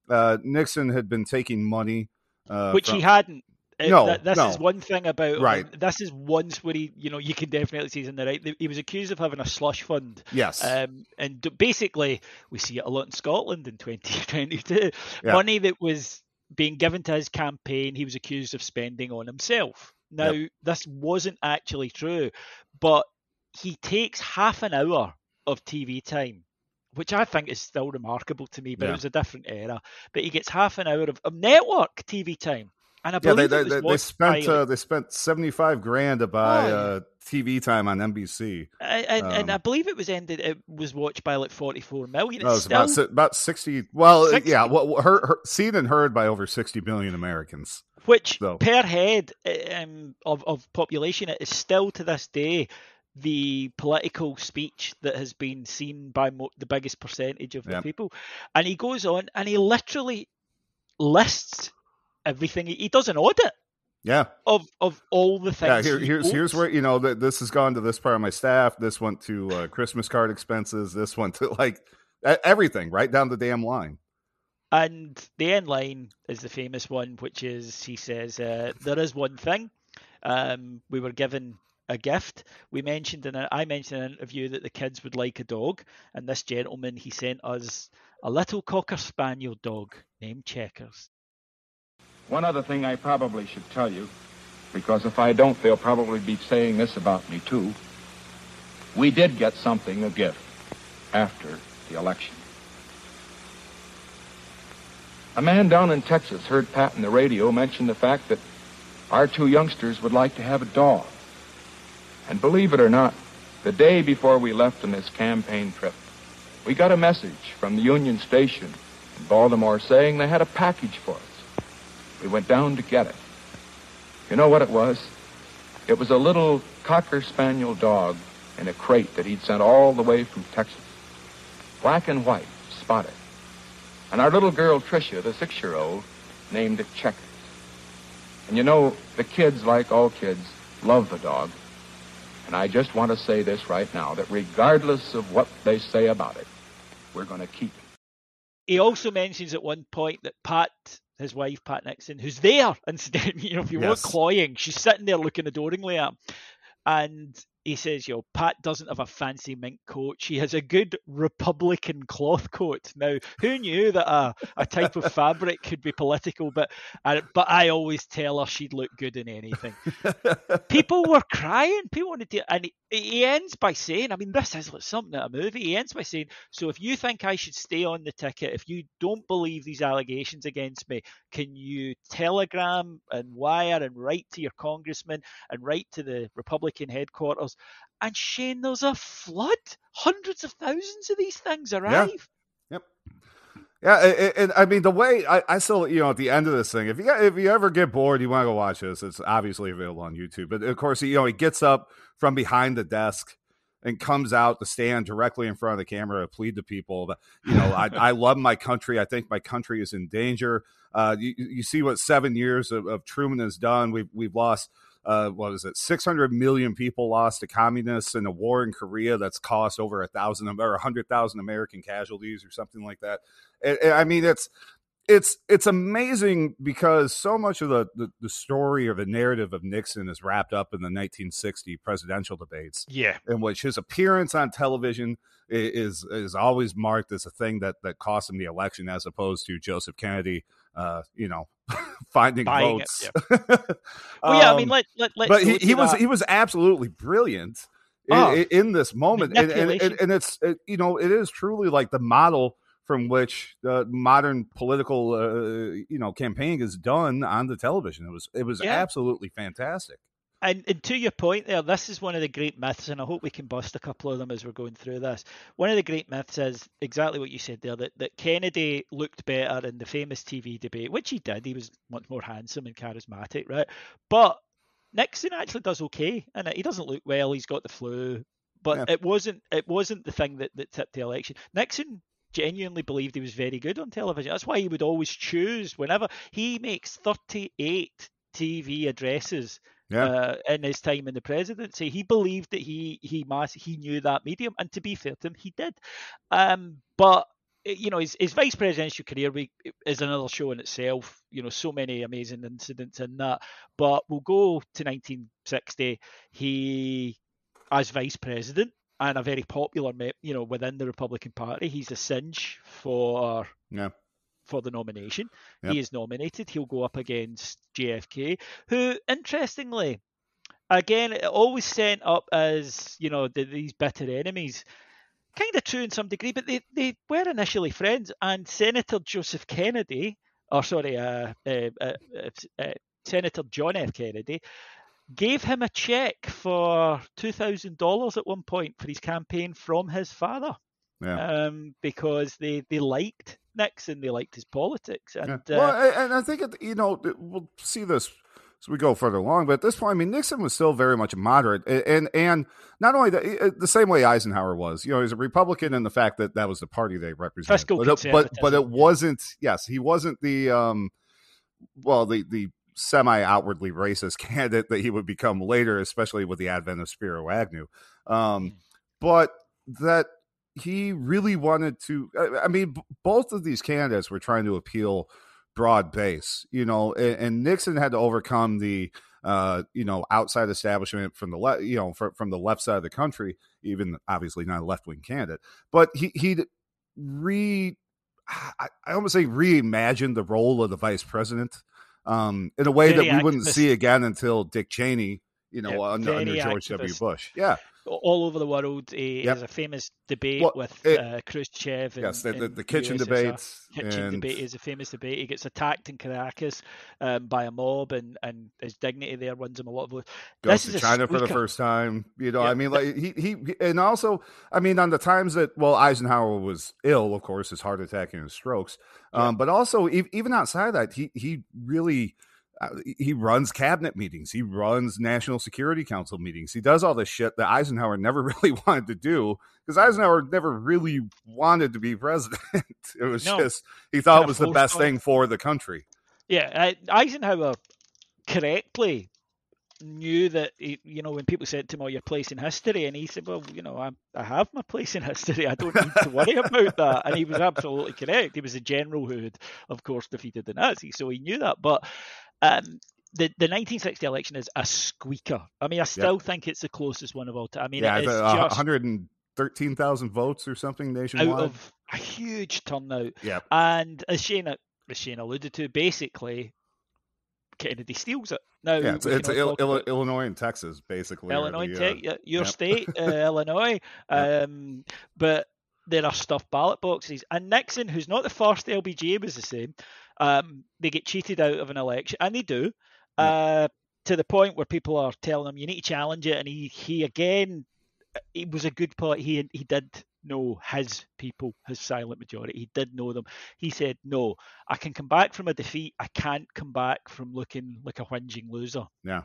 uh, Nixon had been taking money, uh,
which
from-
he hadn't.
No,
th- this
no.
is one thing about him.
Right.
This is once where he, you know, you can definitely see he's in the right. He was accused of having a slush fund,
Yes.
um, and d- basically we see it a lot in Scotland in 2022.
Yeah.
Money that was being given to his campaign, he was accused of spending on himself. Now this wasn't actually true, but he takes half an hour of TV time. Which I think is still remarkable to me, but
Yeah.
it was a different era. But he gets half an hour of, of network TV time, and I
yeah,
believe
they they, they, they spent uh, they spent seventy five grand to buy
Oh,
uh, TV time on NBC.
I- and, and I
um,
believe it was ended. It was watched by like forty-four million.
No, it
It's
was about
still,
si- about sixty. Well,
60.
yeah, well, her, her, seen and heard by over sixty million Americans.
which
so.
per head um, of of population, it is still to this day the political speech that has been seen by mo- the biggest percentage of the
Yep.
people. And he goes on and he literally lists everything. He, does an audit
Yeah.
of of all the things.
Yeah, here,
he
here's here's where you know that this has gone to this part of my staff. This went to uh, Christmas card expenses. This went to like everything, right down the damn line.
And the end line is the famous one, which is he says, uh, "There is one thing. Um, we were given a gift. We mentioned in a, I mentioned in an interview that the kids would like a dog, and this gentleman he sent us a little cocker spaniel dog named Checkers.
One other thing I probably should tell you, because if I don't, they'll probably be saying this about me too. We did get something, a gift, after the election. A man down in Texas heard Pat in the radio mention the fact that our two youngsters would like to have a dog. And believe it or not, the day before we left on this campaign trip, we got a message from the Union Station in Baltimore saying they had a package for us. We went down to get it. You know what it was? It was a little Cocker Spaniel dog in a crate that he'd sent all the way from Texas. Black and white, spotted. And our little girl, Tricia, the six-year-old, named it Checkers. And you know, the kids, like all kids, love the dog. And I just want to say this right now, that regardless of what they say about it, we're going to keep it.
He also mentions at one point that Pat, his wife Pat Nixon, who's there instead, you know, if you weren't cloying, she's sitting there looking adoringly at him, and he says, "Yo, Pat doesn't have a fancy mink coat. She has a good Republican cloth coat." Now, who knew that a, a type of fabric could be political? But I, but I always tell her she'd look good in anything. People were crying. People wanted to, and he, he ends by saying, "I mean, this is like something at a movie." He ends by saying, "So if you think I should stay on the ticket, if you don't believe these allegations against me, can you telegram and wire and write to your congressman and write to the Republican headquarters?" And Shane, there's a flood. Hundreds of thousands of these things arrive.
Yep. Yeah, and, and I mean the way I, I still, you know, at the end of this thing, if you if you ever get bored, you want to go watch this. It's obviously available on YouTube. But of course, you know, he gets up from behind the desk and comes out to stand directly in front of the camera to plead to people. That, you know, I, I love my country. I think my country is in danger. Uh, you, you see what seven years of, of Truman has done. We've we've lost uh, what is it? Six hundred million people lost to communists in a war in Korea that's cost over a thousand or a hundred thousand American casualties or something like that. And, and I mean, it's it's it's amazing because so much of the, the the story or the narrative of Nixon is wrapped up in the 1960 presidential debates
Yeah.
in which his appearance on television is is always marked as a thing that that cost him the election, as opposed to Joseph Kennedy, uh, you know, finding
Buying it,
votes.
Well, yeah. I mean,
Um,
let let let's
but he, he was, he was absolutely brilliant in,
Oh.
in, in this moment, and, and, and, and it's it, you know it is truly like the model from which uh, modern political uh, you know campaigning is done on the television. It was it was
Yeah.
absolutely fantastic.
And, and to your point there, this is one of the great myths, and I hope we can bust a couple of them as we're going through this. One of the great myths is exactly what you said there that, that Kennedy looked better in the famous TV debate, which he did. He was much more handsome and charismatic, right? But Nixon actually does okay, and he doesn't look well. He's got the flu, but
Yeah.
it wasn't it wasn't the thing that, that tipped the election. Nixon genuinely believed he was very good on television. That's why he would always choose whenever he makes 38 TV addresses
Yeah.
uh, in his time in the presidency. He believed that he he mas- he knew that medium, and to be fair to him, he did. Um, but eh, you know, his, his vice presidential career we, is another show in itself. You know, so many amazing incidents in that. But we'll go to 1960. He, as vice president. And a very popular, you know, within the Republican Party, he's a cinch for
Yeah.
For the nomination.
Yep.
He is nominated. He'll go up against JFK, who, interestingly, again, always sent up as you know the, these bitter enemies. Kind of true in some degree, but they, they were initially friends. And Senator Joseph Kennedy, or sorry, uh, uh, uh, uh, uh, Senator John F. Kennedy, gave him a check for two thousand dollars at one point for his campaign from his father
Yeah.
um, because they, they liked Nixon, they liked his politics, and
Yeah.
uh,
well, I- and I think you know we'll see this as we go further along. But at this point, I mean, Nixon was still very much moderate, and and, not only that, the same way Eisenhower was. You know, he's a Republican in the fact that that was the party they represented.
Fiscal
but, it, but but it wasn't. Yes, he wasn't the um well, the the semi outwardly racist candidate that he would become later, especially with the advent of Spiro Agnew. Um, but that he really wanted to. I mean, both of these candidates were trying to appeal broad base, you know, and, and Nixon had to overcome the uh, you know, outside establishment from the left, you know, from, from the left side of the country, even obviously not a left wing candidate, but he he re, I, I almost say reimagined the role of the vice president um, in a way that we activist. wouldn't see again until Dick Cheney, you know, yeah, under, under George activist. W. Bush. Yeah,
all over the world. Uh, yep. There's a famous debate well, with it, uh, Khrushchev. And,
yes, the, the, the kitchen debates.
Kitchen
and...
debate is a famous debate. He gets attacked in Caracas um, by a mob, and, and his dignity there runs him a lot of
Goes this to China for the first time. You know, I mean, like he, he and also, I mean, on the times that well, Eisenhower was ill, of course, his heart attack and his strokes, um, but also even outside that, he he really he runs cabinet meetings. He runs National Security Council meetings. He does all this shit that Eisenhower never really wanted to do because Eisenhower never really wanted to be president. it was no, just he thought it was the best thing for the country.
Yeah, Eisenhower correctly knew that he, you know when people said to him, "Oh, your place in history," and he said, "Well, you know, I, I have my place in history. I don't need to worry about that." And he was absolutely correct. He was a general who had, of course, defeated the Nazis, so he knew that. But um, the, the 1960 election is a squeaker. I mean, I still yep. think it's the closest one of all time. I mean,
yeah,
it's
uh, 113,000 votes or something nationwide.
Out of a huge turnout.
Yeah.
And as Shane, as Shane alluded to, basically, Kennedy steals it. Now,
yeah, it's, it's Il- Il- Illinois and Texas, basically.
Illinois, the, te- uh, your yep. state, uh, Illinois. Um, yep. But there are stuffed ballot boxes. And Nixon, who's not the first LBJ, was the same. Um, they get cheated out of an election, and they do, uh, to the point where people are telling him you need to challenge it. And he, he again, he was a good point. He he did know his people, his silent majority. He did know them. He said, "No, I can come back from a defeat. I can't come back from looking like a whinging loser."
Yeah.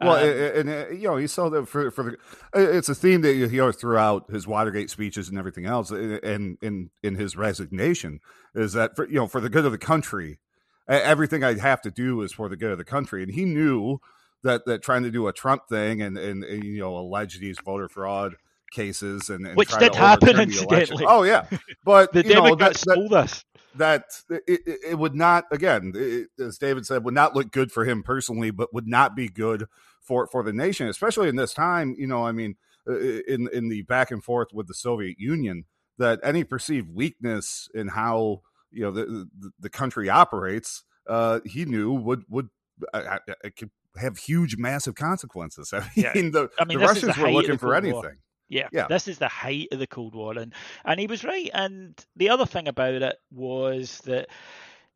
Well, um, and, and, you know, you saw that for for the it's a theme that you hear throughout his Watergate speeches and everything else, and in in his resignation is that for you know for the good of the country, everything I have to do is for the good of the country, and he knew that that trying to do a Trump thing and and, and you know allege these voter fraud cases and, and
which did happen incidentally.
Oh yeah, but
the Democrats stole this
that it, it, would not again it, as david said would not look good for him personally but would not be good for for the nation especially in this time you know i mean uh, in in the back and forth with the soviet union that any perceived weakness in how you know the the, the country operates uh he knew would would it could have huge massive consequences i mean, yeah. the, I mean, the russians the were looking for anything War.
Yeah, yeah. This is the height of the Cold War, and and he was right. And the other thing about it was that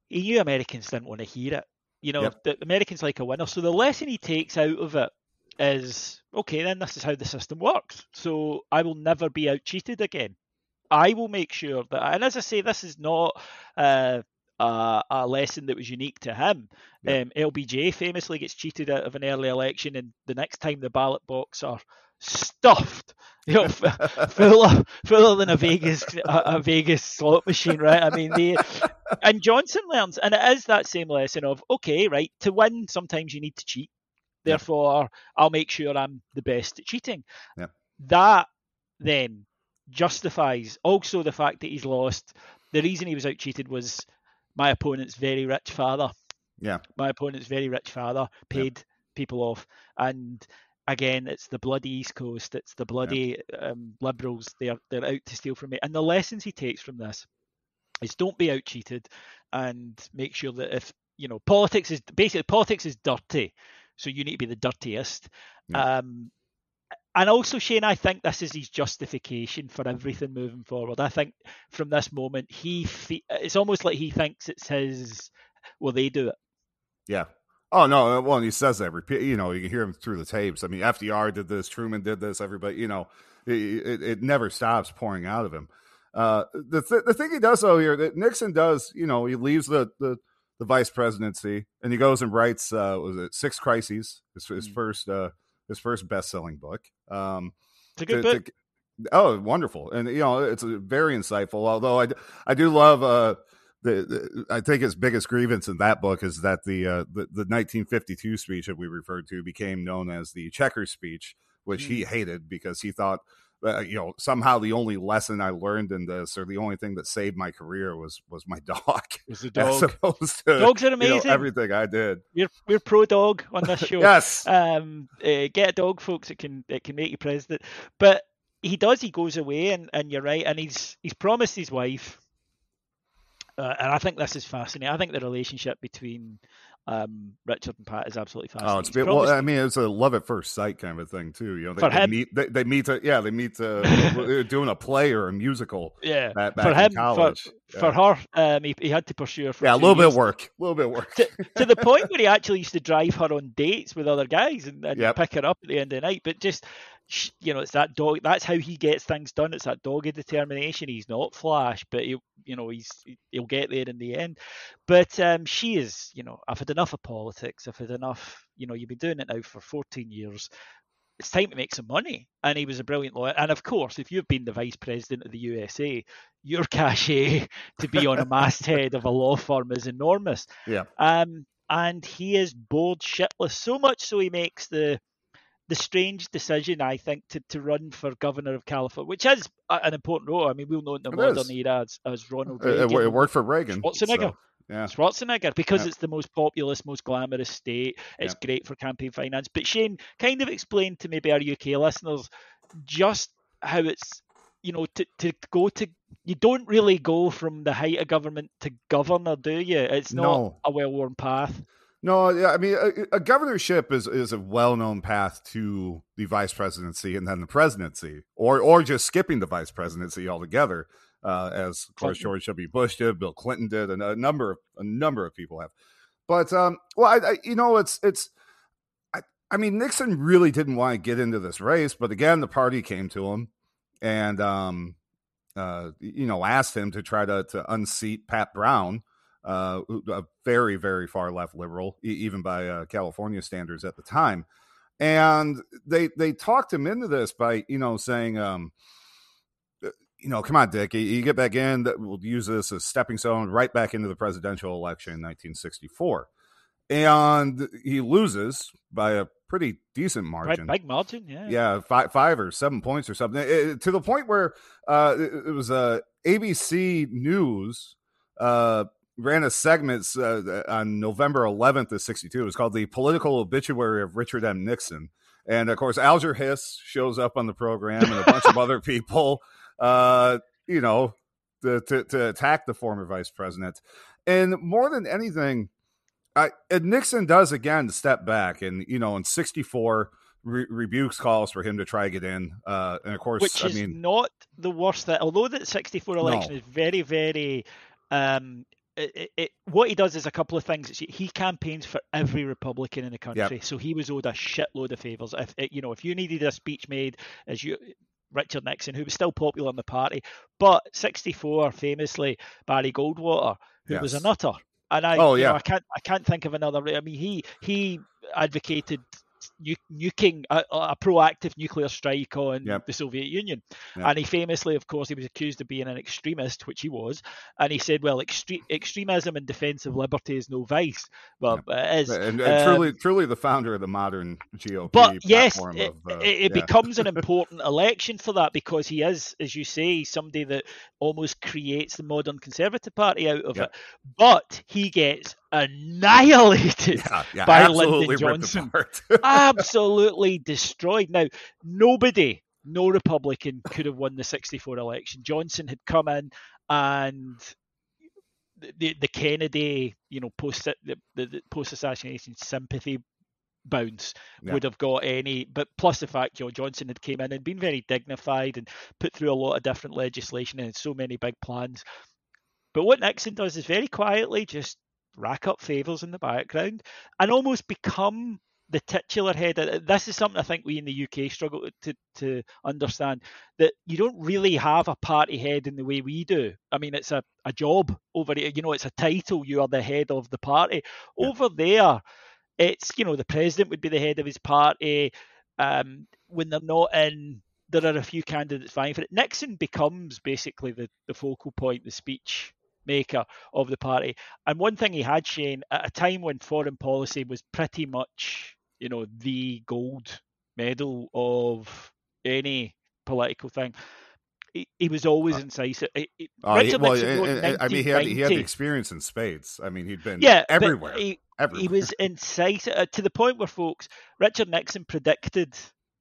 he knew Americans didn't want to hear it. You know, yep. the Americans like a winner. So the lesson he takes out of it is okay. Then this is how the system works. So I will never be out cheated again. I will make sure that, and as I say, this is not uh, a, a, lesson that was unique to him. Um, LBJ famously gets cheated out of an early election, and the next time the ballot box are stuffed, you know, fuller, fuller than a Vegas a, a, Vegas slot machine, right? I mean, they and Johnson learns, and it is that same lesson of okay, right, to win, sometimes you need to cheat. Therefore, yeah. I'll make sure I'm the best at cheating.
Yeah.
That then justifies also the fact that he's lost. The reason he was out cheated was my opponent's very rich father.
Yeah.
My opponent's very rich father paid yeah. people off, and again, it's the bloody East Coast, it's the bloody yeah. um, liberals. They're they're out to steal from me. And the lessons he takes from this is don't be out cheated, and make sure that if you know politics is basically politics is dirty, so you need to be the dirtiest. Yeah. Um, and also Shane, I think this is his justification for everything moving forward. I think from this moment, he it's almost like he thinks it's his. Well, they do it.
Yeah, Oh no! Uh, well, he says that repeat. You know, you can hear him through the tapes. I mean, FDR did this, Truman did this. Everybody, you know, it, it, it never stops pouring out of him. Uh, the th- the thing he does though here, that Nixon does, you know, he leaves the the, the vice presidency and he goes and writes, uh, was it Six Crises? His, his mm. first uh, his first best selling book. Um,
it's a good to, book. To,
oh, wonderful, and you know, it's very insightful. Although I I do love uh the, the, I think his biggest grievance in that book is that the, uh, the the 1952 speech that we referred to became known as the Checker speech, which he hated because he thought uh, you know somehow the only lesson I learned in this or the only thing that saved my career was was my dog.
Was the
As
dog?
opposed to
Dogs are
you know,
amazing.
everything I did.
We're we're pro dog on this show.
Yes.
Um, uh, get a dog, folks. It can it can make you president. But he does. He goes away, and, and you're right. And he's he's promised his wife. Uh, and I think this is fascinating. I think the relationship between um, Richard and Pat is absolutely fascinating.
Oh, it's been, well. I mean, it's a love at first sight kind of a thing too. You know, they,
him.
meet. They, they meet. Uh, yeah, they meet. Uh, they're doing a play or a musical.
yeah,
back, back
for him,
college.
for, for her, um, he, he had to pursue her for
yeah, a little bit
years.
of work. A little bit of work.
to, to the point where he actually used to drive her on dates with other guys and, and
Yep.
pick her up at the end of the night. But just, you know, it's that dog. That's how he gets things done. It's that dogged determination. He's not flash, but he, you know, he's he'll get there in the end. But um, she is, you know, I've had enough of politics. I've had enough. You know, you've been doing it now for 14 years. It's time to make some money. And he was a brilliant lawyer. And of course, if you've been the vice president of the USA, your cachet to be on a masthead of a law firm is enormous.
Yeah.
Um, and he is bored shitless, so much so he makes the the strange decision, I think, to, to run for governor of California, which is an important role. I mean, we'll know in the
It
modern
is.
era as, as Ronald Reagan.
it, it worked for Reagan.
Schwarzenegger.
so, yeah.
Schwarzenegger because
Yeah.
it's the most populous, most glamorous state. It's
Yeah.
great for campaign finance. But Shane, kind of explain to maybe our UK listeners just how it's you know to, to go to you don't really go from the height of government to governor, do you? It's not
No.
a well worn path.
No, yeah, I mean, a, a governorship is is a well known path to the vice presidency and then the presidency, or or just skipping the vice presidency altogether, uh, as of course George W. Bush did, Bill Clinton did, and a number of a number of people have. But um, well, I, I you know, it's it's. I, I mean, Nixon really didn't want to get into this race, but again, the party came to him, and um, uh, you know, asked him to try to to unseat Pat Brown uh, a very, very far left liberal, even by uh, California standards at the time. And they they talked him into this by you know saying, um, uh, you know, come on, Dick, you, you get back in. We'll use this as stepping stone right back into the presidential election in 1964. And he loses by a pretty decent
Right,
margin
big margin, yeah.
yeah five, five or seven points or something It- to the point where uh it, it was uh abc news uh ran a segment uh, on november 11th of 62 it was called the political obituary of richard m. Nixon. And of course alger hiss shows up on the program and a bunch of other people uh you know to, to, to attack the former vice president. And more than anything I, and Nixon does again step back, and you know, in '64, re- rebukes calls for him to try to get in, uh, and of course,
Which
I
is
mean,
not the worst that although the 64 election is very, very um it, it, it, what he does is a couple of things. He campaigns for every Republican in the country, so he was owed a shitload of favors. If you know, if you needed a speech made as you, Richard Nixon, who was still popular in the party, but 64 famously Barry Goldwater, who was a
Yes.
nutter, and I,
Oh,
you know,
yeah.
I can't, I can't think of another. I mean, he he advocated nu- nuking a, a proactive nuclear strike on
Yep.
the Soviet Union.
Yep.
And he famously, of course, he was accused of being an extremist, which he was. And he said, "Well, extre- extremism and defence of liberty is no vice." Well, it is.
and, and
Um,
truly, truly the founder of the modern GOP
but yes,
platform
it,
of, uh,
it, it
yeah.
becomes an important election for that because he is, as you say, somebody that almost creates the modern Conservative Party out of it. But he gets annihilated
yeah, yeah,
by Lyndon Johnson. absolutely destroyed. Now, nobody, no Republican could have won the 64 election. Johnson had come in and the the Kennedy, you know, post the, the, post assassination sympathy bounce
Yeah.
would have got any but plus the fact Joe Johnson had came in and been very dignified and put through a lot of different legislation and so many big plans. But what Nixon does is very quietly just rack up favours in the background and almost become the titular head. Uh, This is something I think we in the UK struggle to, to understand that you don't really have a party head in the way we do. I mean, it's a, a job over here, you know, it's a title. You are the head of the party.
Yeah.
Over there, it's, you know, the president would be the head of his party. Um, when they're not in, there are a few candidates vying for it. Nixon becomes basically the, the focal point, the speech maker of the party. And one thing he had, Shane, at a time when foreign policy was pretty much, you know, the gold medal of any political thing. He, he was always incisive. He,
uh, he, well, I mean, he had, he had the experience in spades. I mean, he'd been yeah, everywhere.
He,
everywhere.
he was incisive uh, to the point where folks, Richard Nixon predicted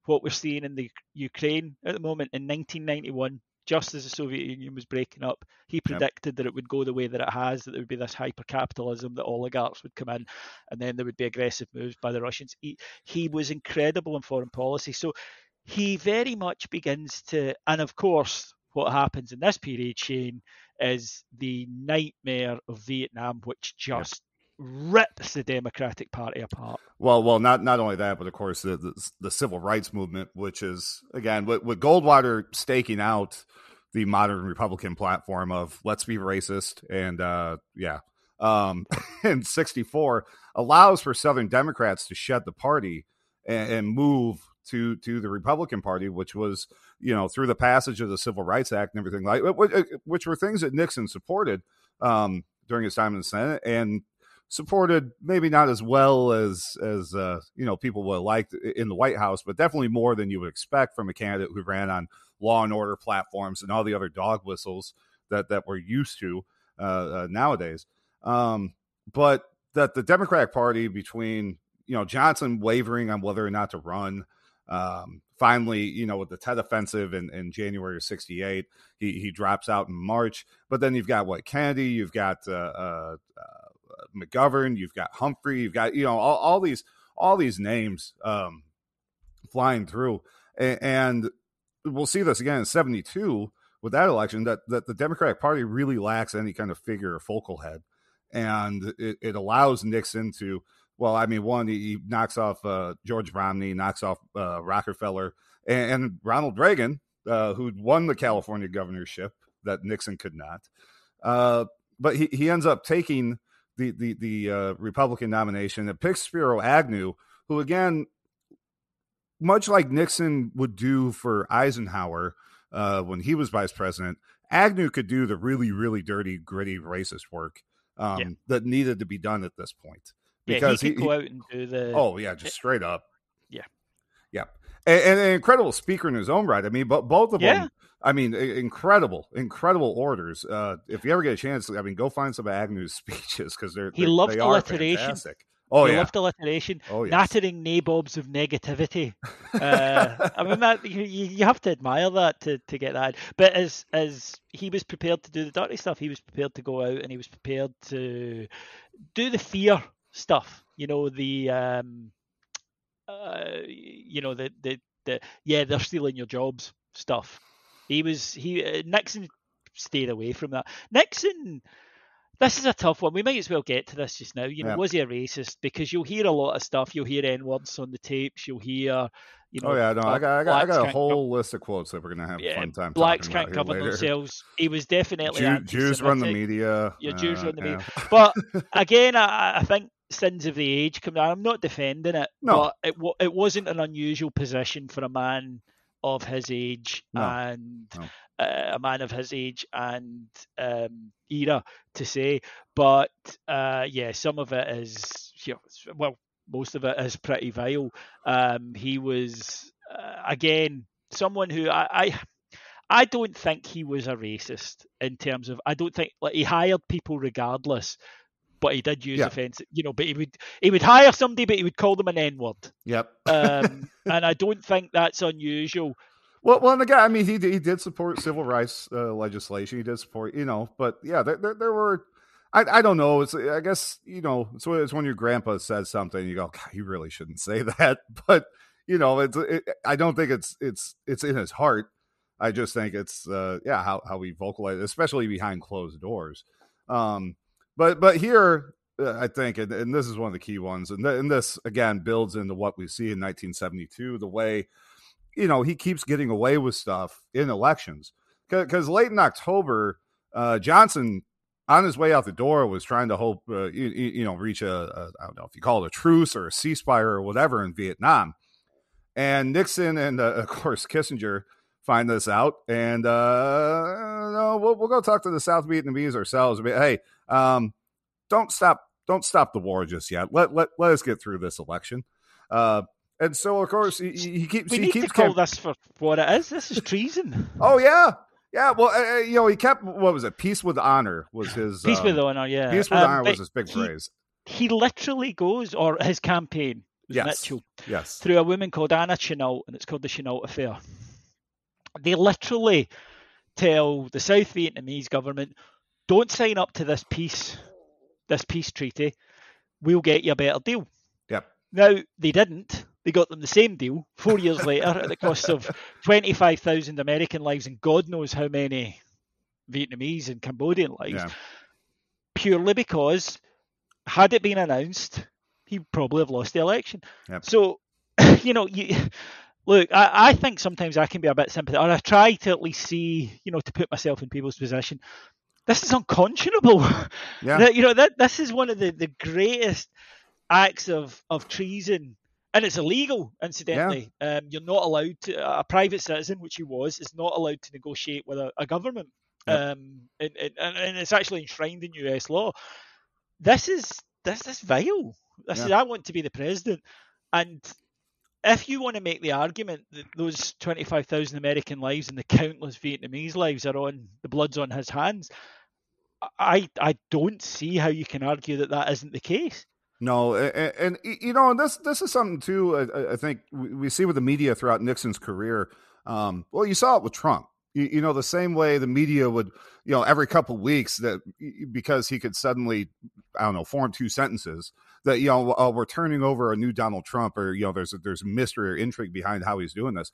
what we're seeing in the Ukraine at the moment in 1991 just as the Soviet Union was breaking up, he predicted yep. that it would go the way that it has, that there would be this hyper capitalism, that oligarchs would come in, and then there would be aggressive moves by the Russians. He, he was incredible in foreign policy. So he very much begins to, and of course, what happens in this period, Shane, is the nightmare of Vietnam, which just rips the Democratic Party apart.
Well, well, not not only that, but of course the the, the civil rights movement, which is again with, with Goldwater staking out the modern Republican platform of let's be racist and uh, yeah, um, in '64 allows for Southern Democrats to shed the party and, and move to to the Republican Party, which was you know through the passage of the Civil Rights Act and everything like which were things that Nixon supported um, during his time in the Senate and supported maybe not as well as as uh, you know people would have liked in the White House, but definitely more than you would expect from a candidate who ran on law and order platforms and all the other dog whistles that that we're used to uh, uh, nowadays. Um, but that the Democratic Party between you know Johnson wavering on whether or not to run. Um, finally, you know, with the Tet offensive in, in January of '68, he he drops out in March. But then you've got what Kennedy, you've got uh, uh, uh McGovern, you've got Humphrey, you've got you know all, all these all these names um, flying through, and, and we'll see this again in '72 with that election that that the Democratic Party really lacks any kind of figure or focal head, and it, it allows Nixon to. Well, I mean, one, he, knocks off uh, George Romney, knocks off uh, Rockefeller, and, and, Ronald Reagan, uh, who won the California governorship that Nixon could not. Uh, but he, he ends up taking the the the uh, Republican nomination. that picks Spiro Agnew, who again, much like Nixon would do for Eisenhower uh, when he was vice president, Agnew could do the really really dirty, gritty, racist work um, yeah. that needed to be done at this point.
Because yeah, he could he, go out and do the.
Oh yeah, just straight up.
Yeah.
Yeah, and, and, an incredible speaker in his own right. I mean, but both of yeah. them I mean, incredible, incredible orders. Uh, if you ever get a chance, I mean, go find some of Agnew's speeches because they're,
he loved
they
alliteration.
Fantastic. Oh
he
yeah,
loved alliteration.
Oh yes.
nattering nabobs of negativity. Uh, I mean, that you, you have to admire that to, to get that. But as as he was prepared to do the dirty stuff, he was prepared to go out and he was prepared to do the fear stuff. You know, the um, uh, you know, the the the yeah, they're stealing your jobs stuff. He was he uh, Nixon stayed away from that. Nixon. This is a tough one. We might as well get to this just now. You know, was he a racist? Because you'll hear a lot of stuff. You'll hear N words on the tapes. You'll hear, you know.
Oh yeah, no, I got, I got, I got a whole list of quotes that we're gonna have
yeah,
fun time.
Blacks can't cover themselves. He was definitely
Jew, Jews run the media.
Yeah, Jews uh, run the yeah. media. But again, I, I think sins of the age come down. I'm not defending it, no. but it it wasn't an unusual position for a man of his age no. and no. Uh, a man of his age and um, era to say. But uh, yeah, some of it is you know, well, most of it is pretty vile. Um, he was uh, again someone who I, I I don't think he was a racist in terms of I don't think like he hired people regardless, but he did use yeah. offensive, you know. But he would he would hire somebody, but he would call them an N word.
Yep.
um, and I don't think that's unusual.
Well, well, and again, I mean, he he did support civil rights uh, legislation. He did support, you know, but yeah, there there, there were. I, I don't know. It's I guess you know it's, it's when your grandpa says something you go, God, you really shouldn't say that. But you know, it's it, I don't think it's it's it's in his heart. I just think it's uh, yeah how how we vocalize, especially behind closed doors. Um, but but here uh, I think, and, and, this is one of the key ones, and, th- and this again builds into what we see in 1972, the way you know, he keeps getting away with stuff in elections. Because late in October, uh, Johnson, on his way out the door, was trying to hope, uh, you, you, know, reach a, a, I don't know if you call it a truce or a ceasefire or whatever in Vietnam. And Nixon and, uh, of course, Kissinger find this out, and uh, no, we'll we'll go talk to the South Vietnamese ourselves. But hey, um, don't stop don't stop the war just yet. Let let let us get through this election. Uh, and so of course he, he keeps
We
he
need
keeps
to call this for what it is. This is treason.
Oh yeah, yeah. Well, uh, uh, you know, he kept what was it? Peace with honor was his
Peace
um,
with honor, yeah.
Peace with
Um,
honor was his big
he-
phrase.
He literally goes, or his campaign, was
Yes.
Mitchell,
Yes.
through a woman called Anna Chennault, and it's called the Chennault Affair. They literally tell the South Vietnamese government, "Don't sign up to this peace, this peace treaty. We'll get you a better deal."
Yep.
Now they didn't. They got them the same deal four years later at the cost of twenty-five thousand American lives and God knows how many Vietnamese and Cambodian lives.
Yeah.
Purely because had it been announced, he'd probably have lost the election.
Yep.
So, you know, you look. I, I think sometimes I can be a bit sympathetic, or I try to at least see, you know, to put myself in people's position. This is unconscionable.
Yeah.
You know that this is one of the, the greatest acts of, of treason and it's illegal incidentally um, you're not allowed to a private citizen which he was is not allowed to negotiate with a, a government
Yep.
um, and, and, and it's actually enshrined in us law this is this is vile this
Yeah.
is i want to be the president and if you want to make the argument that those 25,000 American lives and the countless Vietnamese lives are on the blood's on his hands, I I don't see how you can argue that that isn't the case.
No, a- a- and, you know, and this this is something too. I- I, think we we see with the media throughout Nixon's career. Um, well, you saw it with Trump. You, you know, the same way the media would, you know, every couple weeks that because he could suddenly, I don't know, form two sentences that you know uh, we're turning over a new Donald Trump, or you know, there's there's mystery or intrigue behind how he's doing this.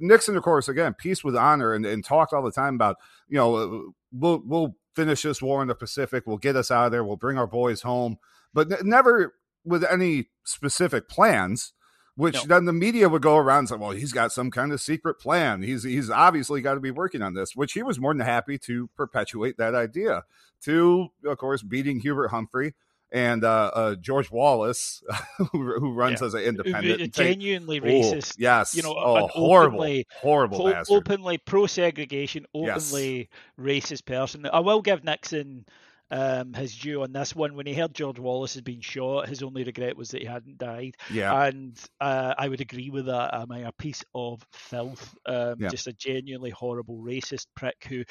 Nixon, of course, again, peace with honor, and, and talked all the time about, you know, uh, we'll we'll finish this war in the Pacific, we'll get us out of there, we'll bring our boys home, but n- never with any specific plans. Which
No.
then the media would go around and say, "Well, he's got some kind of secret plan. He's he's obviously got to be working on this." Which he was more than happy to perpetuate that idea. To, of course, beating Hubert Humphrey and uh, uh, George Wallace, who, who runs
Yeah.
as an independent.
A
and take-
genuinely
Oh,
racist,
yes.
you know,
oh, horrible,
openly-
horrible
o-
bastard.
openly pro segregation,
Yes.
openly racist person. I will give Nixon um, his due on this one. When he heard George Wallace had been shot, his only regret was that he hadn't died.
yeah,
And uh, I would agree with that. I mean, a piece of filth, um,
Yeah.
just a genuinely horrible racist prick who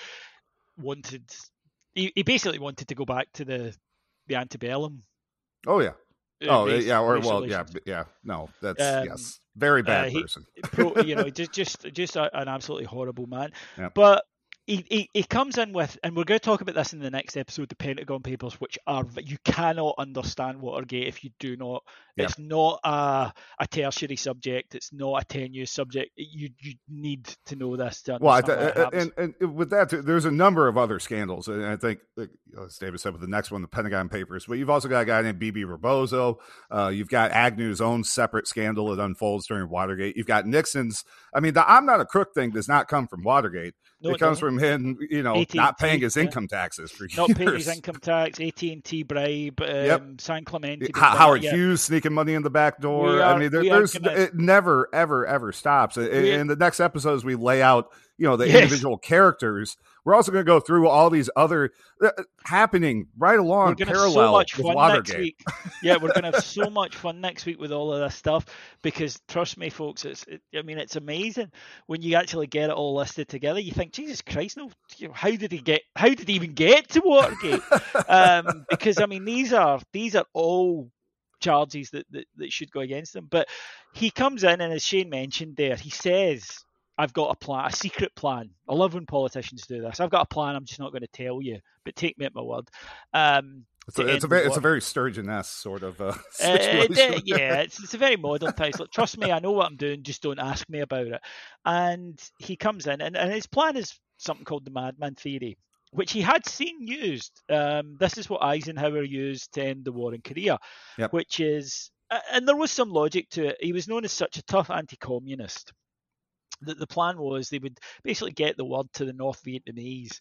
wanted. He, he basically wanted to go back to the the antebellum.
oh yeah,
uh,
oh
race-
yeah, or well, yeah, yeah. No, that's
Um,
yes, very bad
uh, he-
person.
pro, you know, just just just a, an absolutely horrible man.
Yep.
But he, he he comes in with, and we're going to talk about this in the next episode, the Pentagon Papers, which are you cannot understand Watergate if you do not.
Yep.
It's not a a tertiary subject. It's not a tenuous subject. You you need to know this to
Well, I th-
uh, uh,
and, and with that, there's a number of other scandals, and I think, uh, as David said, with the next one, the Pentagon Papers. But you've also got a guy named Bebe Rebozo. Uh, you've got Agnew's own separate scandal that unfolds during Watergate. You've got Nixon's. I mean, the "I'm not a crook" thing does not come from Watergate.
No,
it
it
comes
doesn't.
from him, you know,
AT&T,
not paying his
yeah.
income taxes for
not
years.
paying his income tax, AT and T bribe, um,
Yep.
San Clemente.
Ho- Howard
yeah.
Hughes sneaking money in the back door.
We
I mean, there, there's
gonna-
it never, ever, ever stops. In the next episodes, we lay out, you know, the
Yes.
individual characters. We're also going to go through all these other uh, happening right along
going so
parallel
much
with Watergate.
Yeah, we're going to have so much fun next week with all of this stuff because trust me, folks, it's it, I mean it's amazing when you actually get it all listed together. You think, Jesus Christ, no, how did he get? How did he even get to Watergate? um, because I mean these are these are all charges that, that that should go against him. But he comes in and as Shane mentioned there, he says. I've got a plan, a secret plan. I love when politicians do this. I've got a plan. I'm just not going to tell you, but take me at my word. Um,
It's a, it's a very, it's a very Sturgeon-esque sort of uh,
Uh, it- yeah, it's, it's a very modern place. Like, trust me, I know what I'm doing. Just don't ask me about it. And he comes in, and, and his plan is something called the Madman Theory, which he had seen used. Um, this is what Eisenhower used to end the war in Korea,
Yep.
which is, and there was some logic to it. He was known as such a tough anti-communist that the plan was they would basically get the word to the North Vietnamese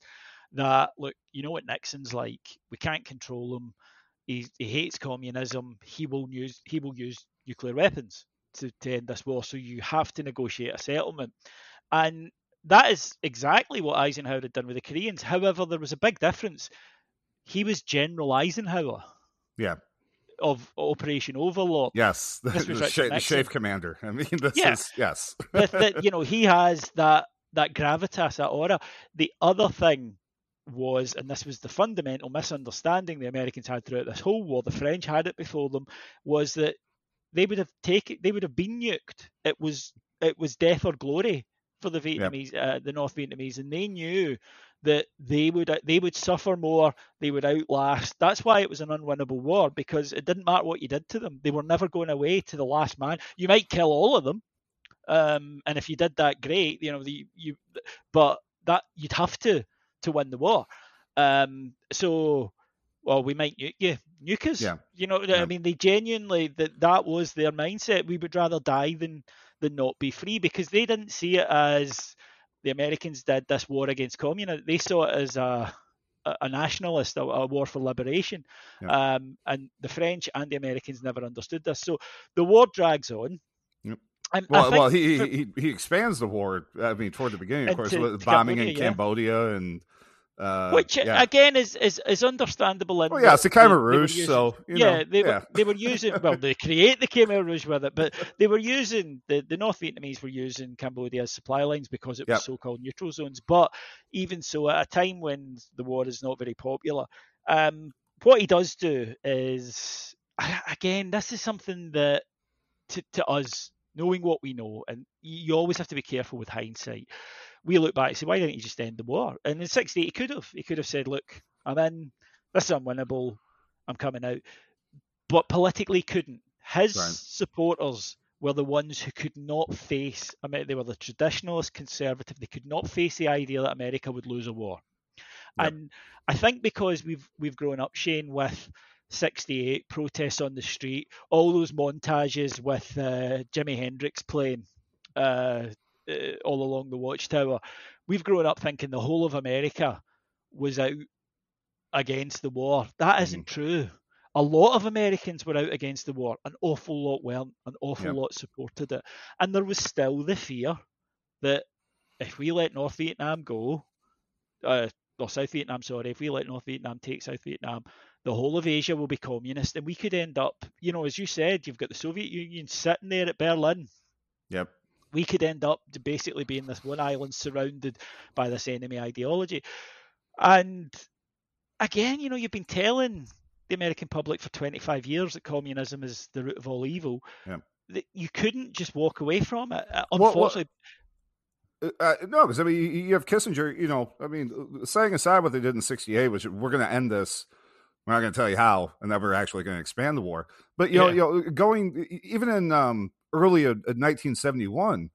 that look, you know what Nixon's like. We can't control him. He, he hates communism. He will use he will use nuclear weapons to, to end this war. So you have to negotiate a settlement. And that is exactly what Eisenhower had done with the Koreans. However, there was a big difference. He was General Eisenhower.
Yeah.
Of Operation Overlord.
Yes, the, the, sh- the SHAEF commander. I mean, this yeah. is yes.
that, that, you know, he has that that gravitas, that aura. The other thing was, and this was the fundamental misunderstanding the Americans had throughout this whole war. The French had it before them. Was that they would have taken, they would have been nuked. It was it was death or glory for the Vietnamese, yep. uh, the North Vietnamese, and they knew that they would they would suffer more, they would outlast. That's why it was an unwinnable war because it didn't matter what you did to them; they were never going away to the last man. You might kill all of them, um, and if you did that, great. You know, the, you, but that you'd have to to win the war. Um, so, well, we might nuke you, nuke us. Yeah. You know, yeah. I mean, they genuinely that that was their mindset. We would rather die than than not be free because they didn't see it as the Americans did this war against communism. They saw it as a a nationalist, a, a war for liberation, yeah. um, and the French and the Americans never understood this. So the war drags on.
Yep. well, well, he, for, he he expands the war. I mean, toward the beginning, of course, with bombing Cambodia, in Cambodia yeah. and uh,
Which
yeah.
again is, is is understandable. In
well, yeah, it's a Khmer Rouge, using, so
yeah,
know,
they
yeah.
were they were using well, they create the Khmer Rouge with it, but they were using the, the North Vietnamese were using Cambodia as supply lines because it was yep. so-called neutral zones. But even so, at a time when the war is not very popular, um, what he does do is again, this is something that to, to us, knowing what we know, and you always have to be careful with hindsight we look back and say, why didn't he just end the war? And in 68, he could have. He could have said, look, I'm in. This is unwinnable. I'm coming out. But politically couldn't. His right. supporters were the ones who could not face, I mean, they were the traditionalist conservative. They could not face the idea that America would lose a war. Yep. And I think because we've we've grown up, Shane, with 68 protests on the street, all those montages with uh, Jimi Hendrix playing uh, uh, all along the Watchtower. We've grown up thinking the whole of America was out against the war. That isn't mm. true. A lot of Americans were out against the war. An awful lot weren't. An awful lot supported it. And there was still the fear that if we let North Vietnam go, uh, or South Vietnam, sorry, if we let North Vietnam take South Vietnam, the whole of Asia will be communist, and we could end up, you know, as you said, you've got the Soviet Union sitting there at Berlin.
Yep
we could end up basically being this one island surrounded by this enemy ideology. And again, you know, you've been telling the American public for 25 years that communism is the root of all evil.
Yeah.
That you couldn't just walk away from it. Unfortunately.
Well, well, uh, no, because I mean, you have Kissinger. You know, I mean, setting aside what they did in '68, which we're going to end this. We're not going to tell you how, and that we're actually going to expand the war. But you yeah. know, you know, going even in um, early in 1971.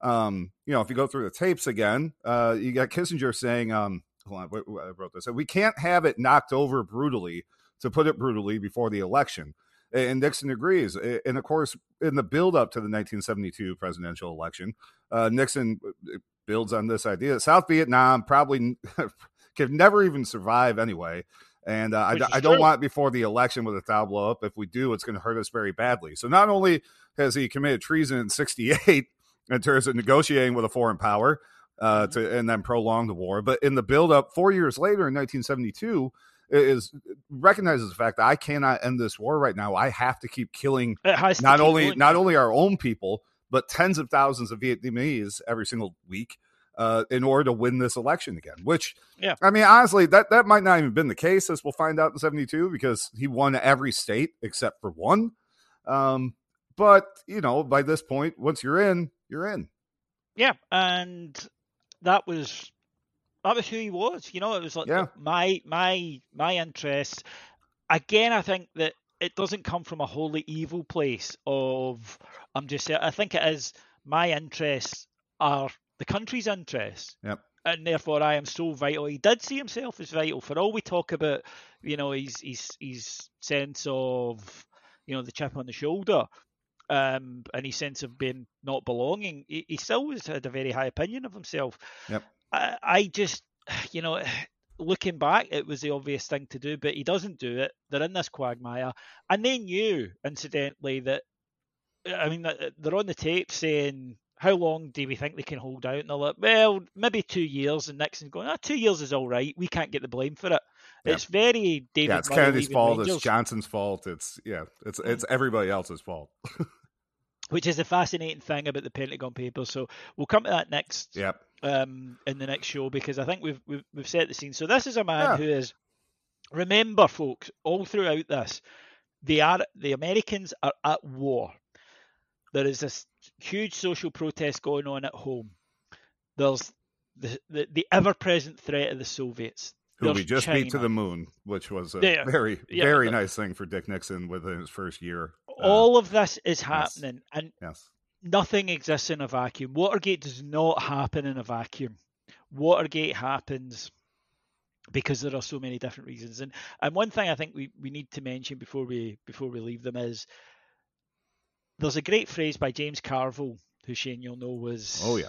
Um, you know, if you go through the tapes again, uh, you got Kissinger saying, um, hold on, I wrote this. We can't have it knocked over brutally, to put it brutally, before the election. And Nixon agrees. And of course, in the build up to the 1972 presidential election, uh, Nixon uh, builds on this idea. South Vietnam probably could never even survive anyway. And uh, I, I, don't want before the election with a Tao blow up. If we do, it's going to hurt us very badly. So not only has he committed treason in 68 in terms of negotiating with a foreign power uh, mm-hmm. to and then prolong the war, but in the buildup four years later in 1972 is recognizes the fact that I cannot end this war right now. I have to keep killing not only going. not only our own people, but tens of thousands of Vietnamese every single week uh, in order to win this election again. Which,
yeah,
I mean, honestly, that that might not even been the case, as we'll find out in '72, because he won every state except for one. Um, but you know, by this point, once you're in, you're in.
Yeah, and that was that was who he was. You know, it was like
yeah.
my my my interest. Again, I think that it doesn't come from a wholly evil place of I'm just saying I think it is my interests are the country's interests.
Yep.
And therefore, I am so vital. He did see himself as vital. For all we talk about, you know, his his his sense of, you know, the chip on the shoulder, um, and his sense of being not belonging, he, he still was had a very high opinion of himself.
Yep.
I, I just, you know, looking back, it was the obvious thing to do, but he doesn't do it. They're in this quagmire, and they knew, incidentally, that I mean, they're on the tape saying how long do we think they can hold out? And they're like, well, maybe two years. And Nixon's going, ah, two years is all right. We can't get the blame for it.
Yeah.
It's very David.
Yeah, it's
Murray
Kennedy's fault.
Rangers,
It's Johnson's fault. It's yeah, it's it's everybody else's fault.
which is the fascinating thing about the Pentagon Papers. So we'll come to that next
Yep.
um, in the next show because I think we've we've, we've set the scene. So this is a man
Yeah.
who is remember, folks, all throughout this, they are the Americans are at war. There is this huge social protest going on at home. There's the the, the ever present threat of the Soviets.
Who we
There's
just beat to the moon, which was a
Yeah.
very
Yeah.
very nice thing for Dick Nixon within his first year. Uh,
All of this is happening, and
yes.
nothing exists in a vacuum. Watergate does not happen in a vacuum. Watergate happens because there are so many different reasons. And and one thing I think we, we need to mention before we before we leave them is there's a great phrase by James Carville, who Shane you'll know was
Oh, yeah.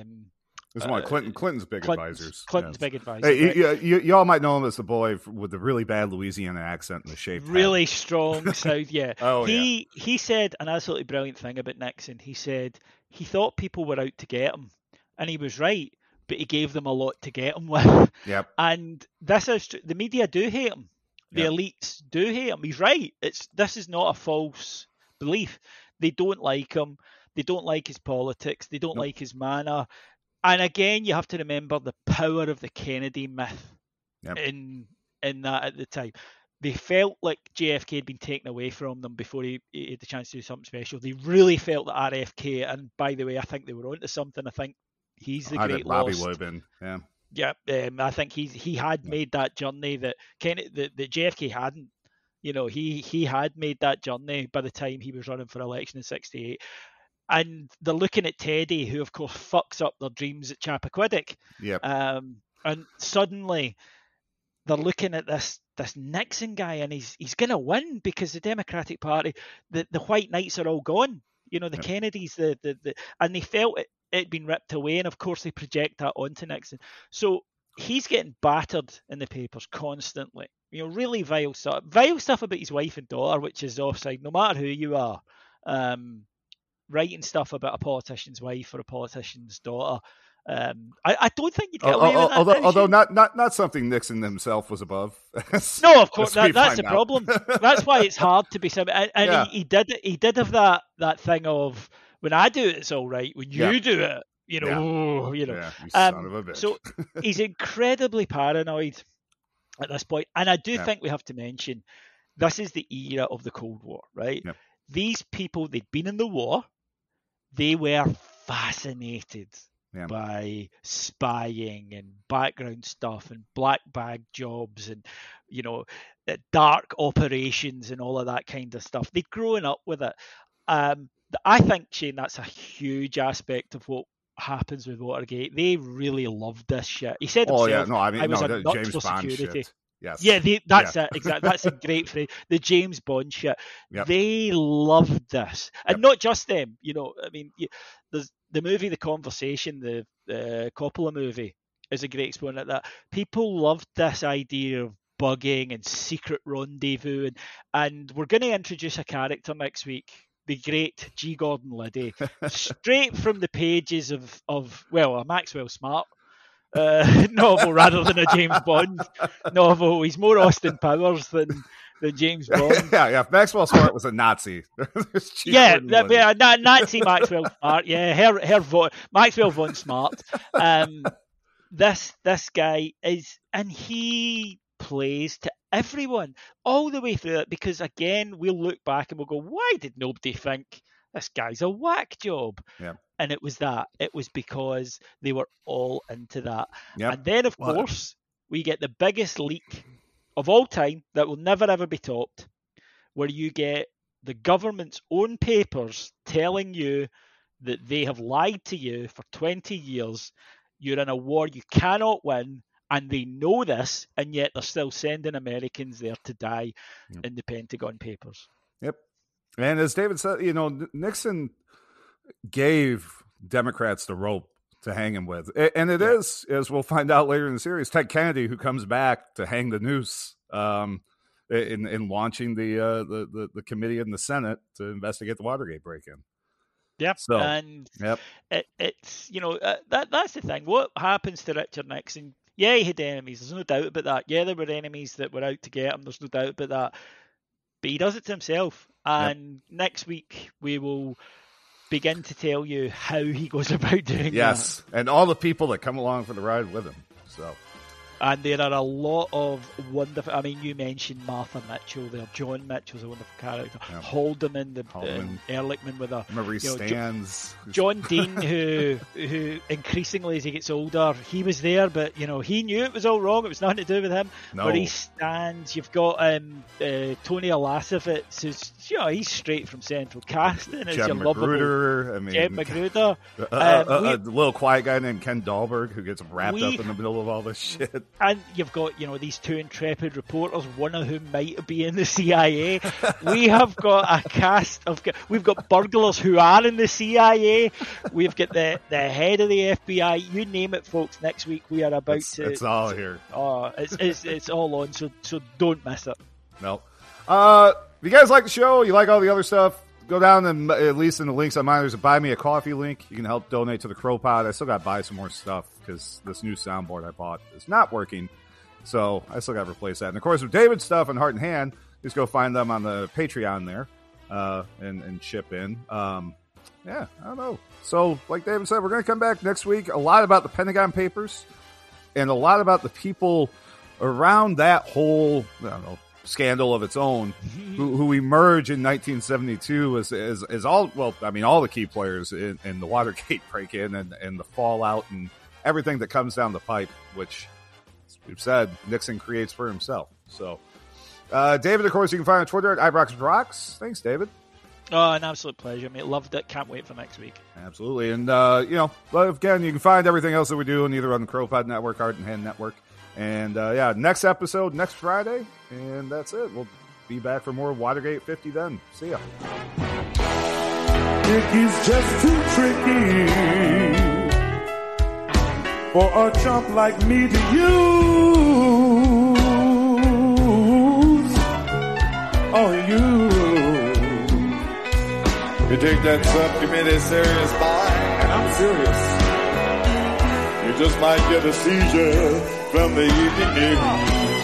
um,
It's one of
uh,
Clinton Clinton's big
Clinton's,
advisors.
Clinton's
yes.
big advisor.
Hey,
right?
you, you, you all might know him as the boy with the really bad Louisiana accent and the head.
really strong south yeah
Oh,
he he said an absolutely brilliant thing about nixon he said he thought people were out to get him and he was right but he gave them a lot to get him with
Yep.
and this is the media do hate him the
Yep.
elites do hate him he's right it's this is not a false belief they don't like him they don't like his politics they don't
Nope.
like his manner and again you have to remember the power of the kennedy myth
Yep.
in in that at the time. They felt like JFK had been taken away from them before he, he had the chance to do something special. They really felt that RFK, and by the way, I think they were onto something. I think he's the
I
great
Bobby
lost.
would have been. Yeah.
Yeah, um, I think he's he had
Yeah.
made that journey that Kennedy, that, that JFK hadn't. You know, he he had made that journey by the time he was running for election in '68. And they're looking at Teddy, who of course fucks up their dreams at Chappaquiddick.
Yep.
Um, and suddenly they're looking at this this Nixon guy, and he's he's going to win because the Democratic Party, the, the white knights are all gone. You know, the
Yep.
Kennedys, the, the the and they felt it it been ripped away, and of course they project that onto Nixon. So he's getting battered in the papers constantly. You know, really vile stuff, vile stuff about his wife and daughter, which is offside, no matter who you are. Um, writing stuff about a politician's wife or a politician's daughter. Um, I, I don't think you'd get away with that.
although, although not, not not something Nixon himself was above.
No, of course, that, that's the
out.
problem. That's why it's hard to be sim- And, and
Yeah.
he, he did he did have that that thing of when I do it, it's all right. When you
Yeah.
do it, you know,
Yeah.
oh, you know.
you son
Um,
of a bitch.
so he's incredibly paranoid at this point, and I do
Yeah.
think we have to mention this is the era of the Cold War, right?
Yep.
These people they'd been in the war, they were fascinated
Yeah.
by spying and background stuff and black bag jobs and you know uh, dark operations and all of that kind of stuff. They'd grown up with it. Um, I think Shane, that's a huge aspect of what happens with Watergate. They really loved this shit. He said
oh yeah, no, I mean
I was
no,
a nut
James
for
Bond
security.
shit. Yes.
Yeah, they, that's
Yeah.
it. Exactly. That's a great phrase. The James Bond shit.
Yep.
They loved this, and
Yep.
not just them. You know, I mean, you, there's the movie, The Conversation, the uh, Coppola movie, is a great exponent of that. People loved this idea of bugging and secret rendezvous, and, and we're going to introduce a character next week. The great G. Gordon Liddy, straight from the pages of, of well, a Maxwell Smart uh, novel rather than a James Bond novel. He's more Austin Powers than than James Bond.
yeah, yeah. Maxwell Smart was a Nazi.
yeah,
Gordon
that, yeah, Na- Nazi Maxwell Smart. Yeah, her, her vo- Maxwell von Smart. Um, this this guy is, and he plays to everyone all the way through it because again, we'll look back and we'll go, why did nobody think this guy's a whack job?
Yeah.
And it was that. It was because they were all into that. And then, of
Well- uh
course, we get the biggest leak of all time that will never ever be topped, where you get the government's own papers telling you that they have lied to you for 20 years. You're in a war you cannot win, and they know this, and yet they're still sending Americans there to die
Yep.
in the Pentagon Papers.
Yep. And as David said, you know, Nixon gave Democrats the rope to hang him with. And it is, as we'll find out later in the series, Ted Kennedy who comes back to hang the noose um, in in launching the, uh, the the the committee in the Senate to investigate the Watergate break-in.
Yep.
So,
and
Yep.
it, it's you know uh, that that's the thing. What happens to Richard Nixon? Yeah, he had enemies. There's no doubt about that. Yeah, there were enemies that were out to get him. There's no doubt about that. But he does it to himself. And next week we will begin to tell you how he goes about doing
Yes, and all the people that come along for the ride with him. So
that. And there are a lot of wonderful. I mean, you mentioned Martha Mitchell there. John Mitchell's a wonderful character.
Yeah.
Haldeman, the
Haldeman.
uh, Ehrlichman with a
he
you know, Jo-
stands.
John Dean, who who increasingly as he gets older, he was there, but you know he knew it was all wrong. It was nothing to do with him.
No.
Where he stands, you've got um, uh, Tony Ulasewicz, who's you know he's straight from Central Casting.
Jeb
your lovable
I mean,
Jeb Magruder.
Uh, uh,
Um, we-
a little quiet guy named Ken Dahlberg who gets wrapped
We-
up in the middle of all this shit.
And you've got, you know, these two intrepid reporters, one of whom might be in the CIA. we have got a cast of, we've got burglars who are in the CIA. We've got the, the head of the FBI. You name it, folks. Next week we are about
It's,
to.
it's all here.
Oh, it's, it's, it's all on, so so don't miss it.
No. Uh, if you guys like the show, you like all the other stuff, go down and at least in the links on mine, there's a buy me a coffee link. You can help donate to the CROpod. I still got to buy some more stuff because this new soundboard I bought is not working. So I still got to replace that. And of course, with David's stuff and Heart and Hand, just go find them on the Patreon there uh, and, and chip in. Um, yeah, I don't know. So, like David said, we're going to come back next week. A lot about the Pentagon Papers and a lot about the people around that whole, I don't know, scandal of its own who, who emerge in 1972 as, as, as all, well, I mean, all the key players in, in the Watergate break in and, and the fallout and everything that comes down the pipe, which as we've said Nixon creates for himself. So, uh, David, of course, you can find on Twitter at Ibrox Thanks, David.
Oh, an absolute pleasure, mate. Loved it. Can't wait for next week.
Absolutely. And, uh, you know, but again, you can find everything else that we do on either on the CROpod Network, Heart and Hand Network. And, uh, yeah, next episode, next Friday. And that's it. We'll be back for more Watergate 50 then. See ya.
Dicky's just too tricky for a chump like me to use. Oh, you. You take that subcommittee serious, boy, and I'm serious. You just might get a seizure from the evening news.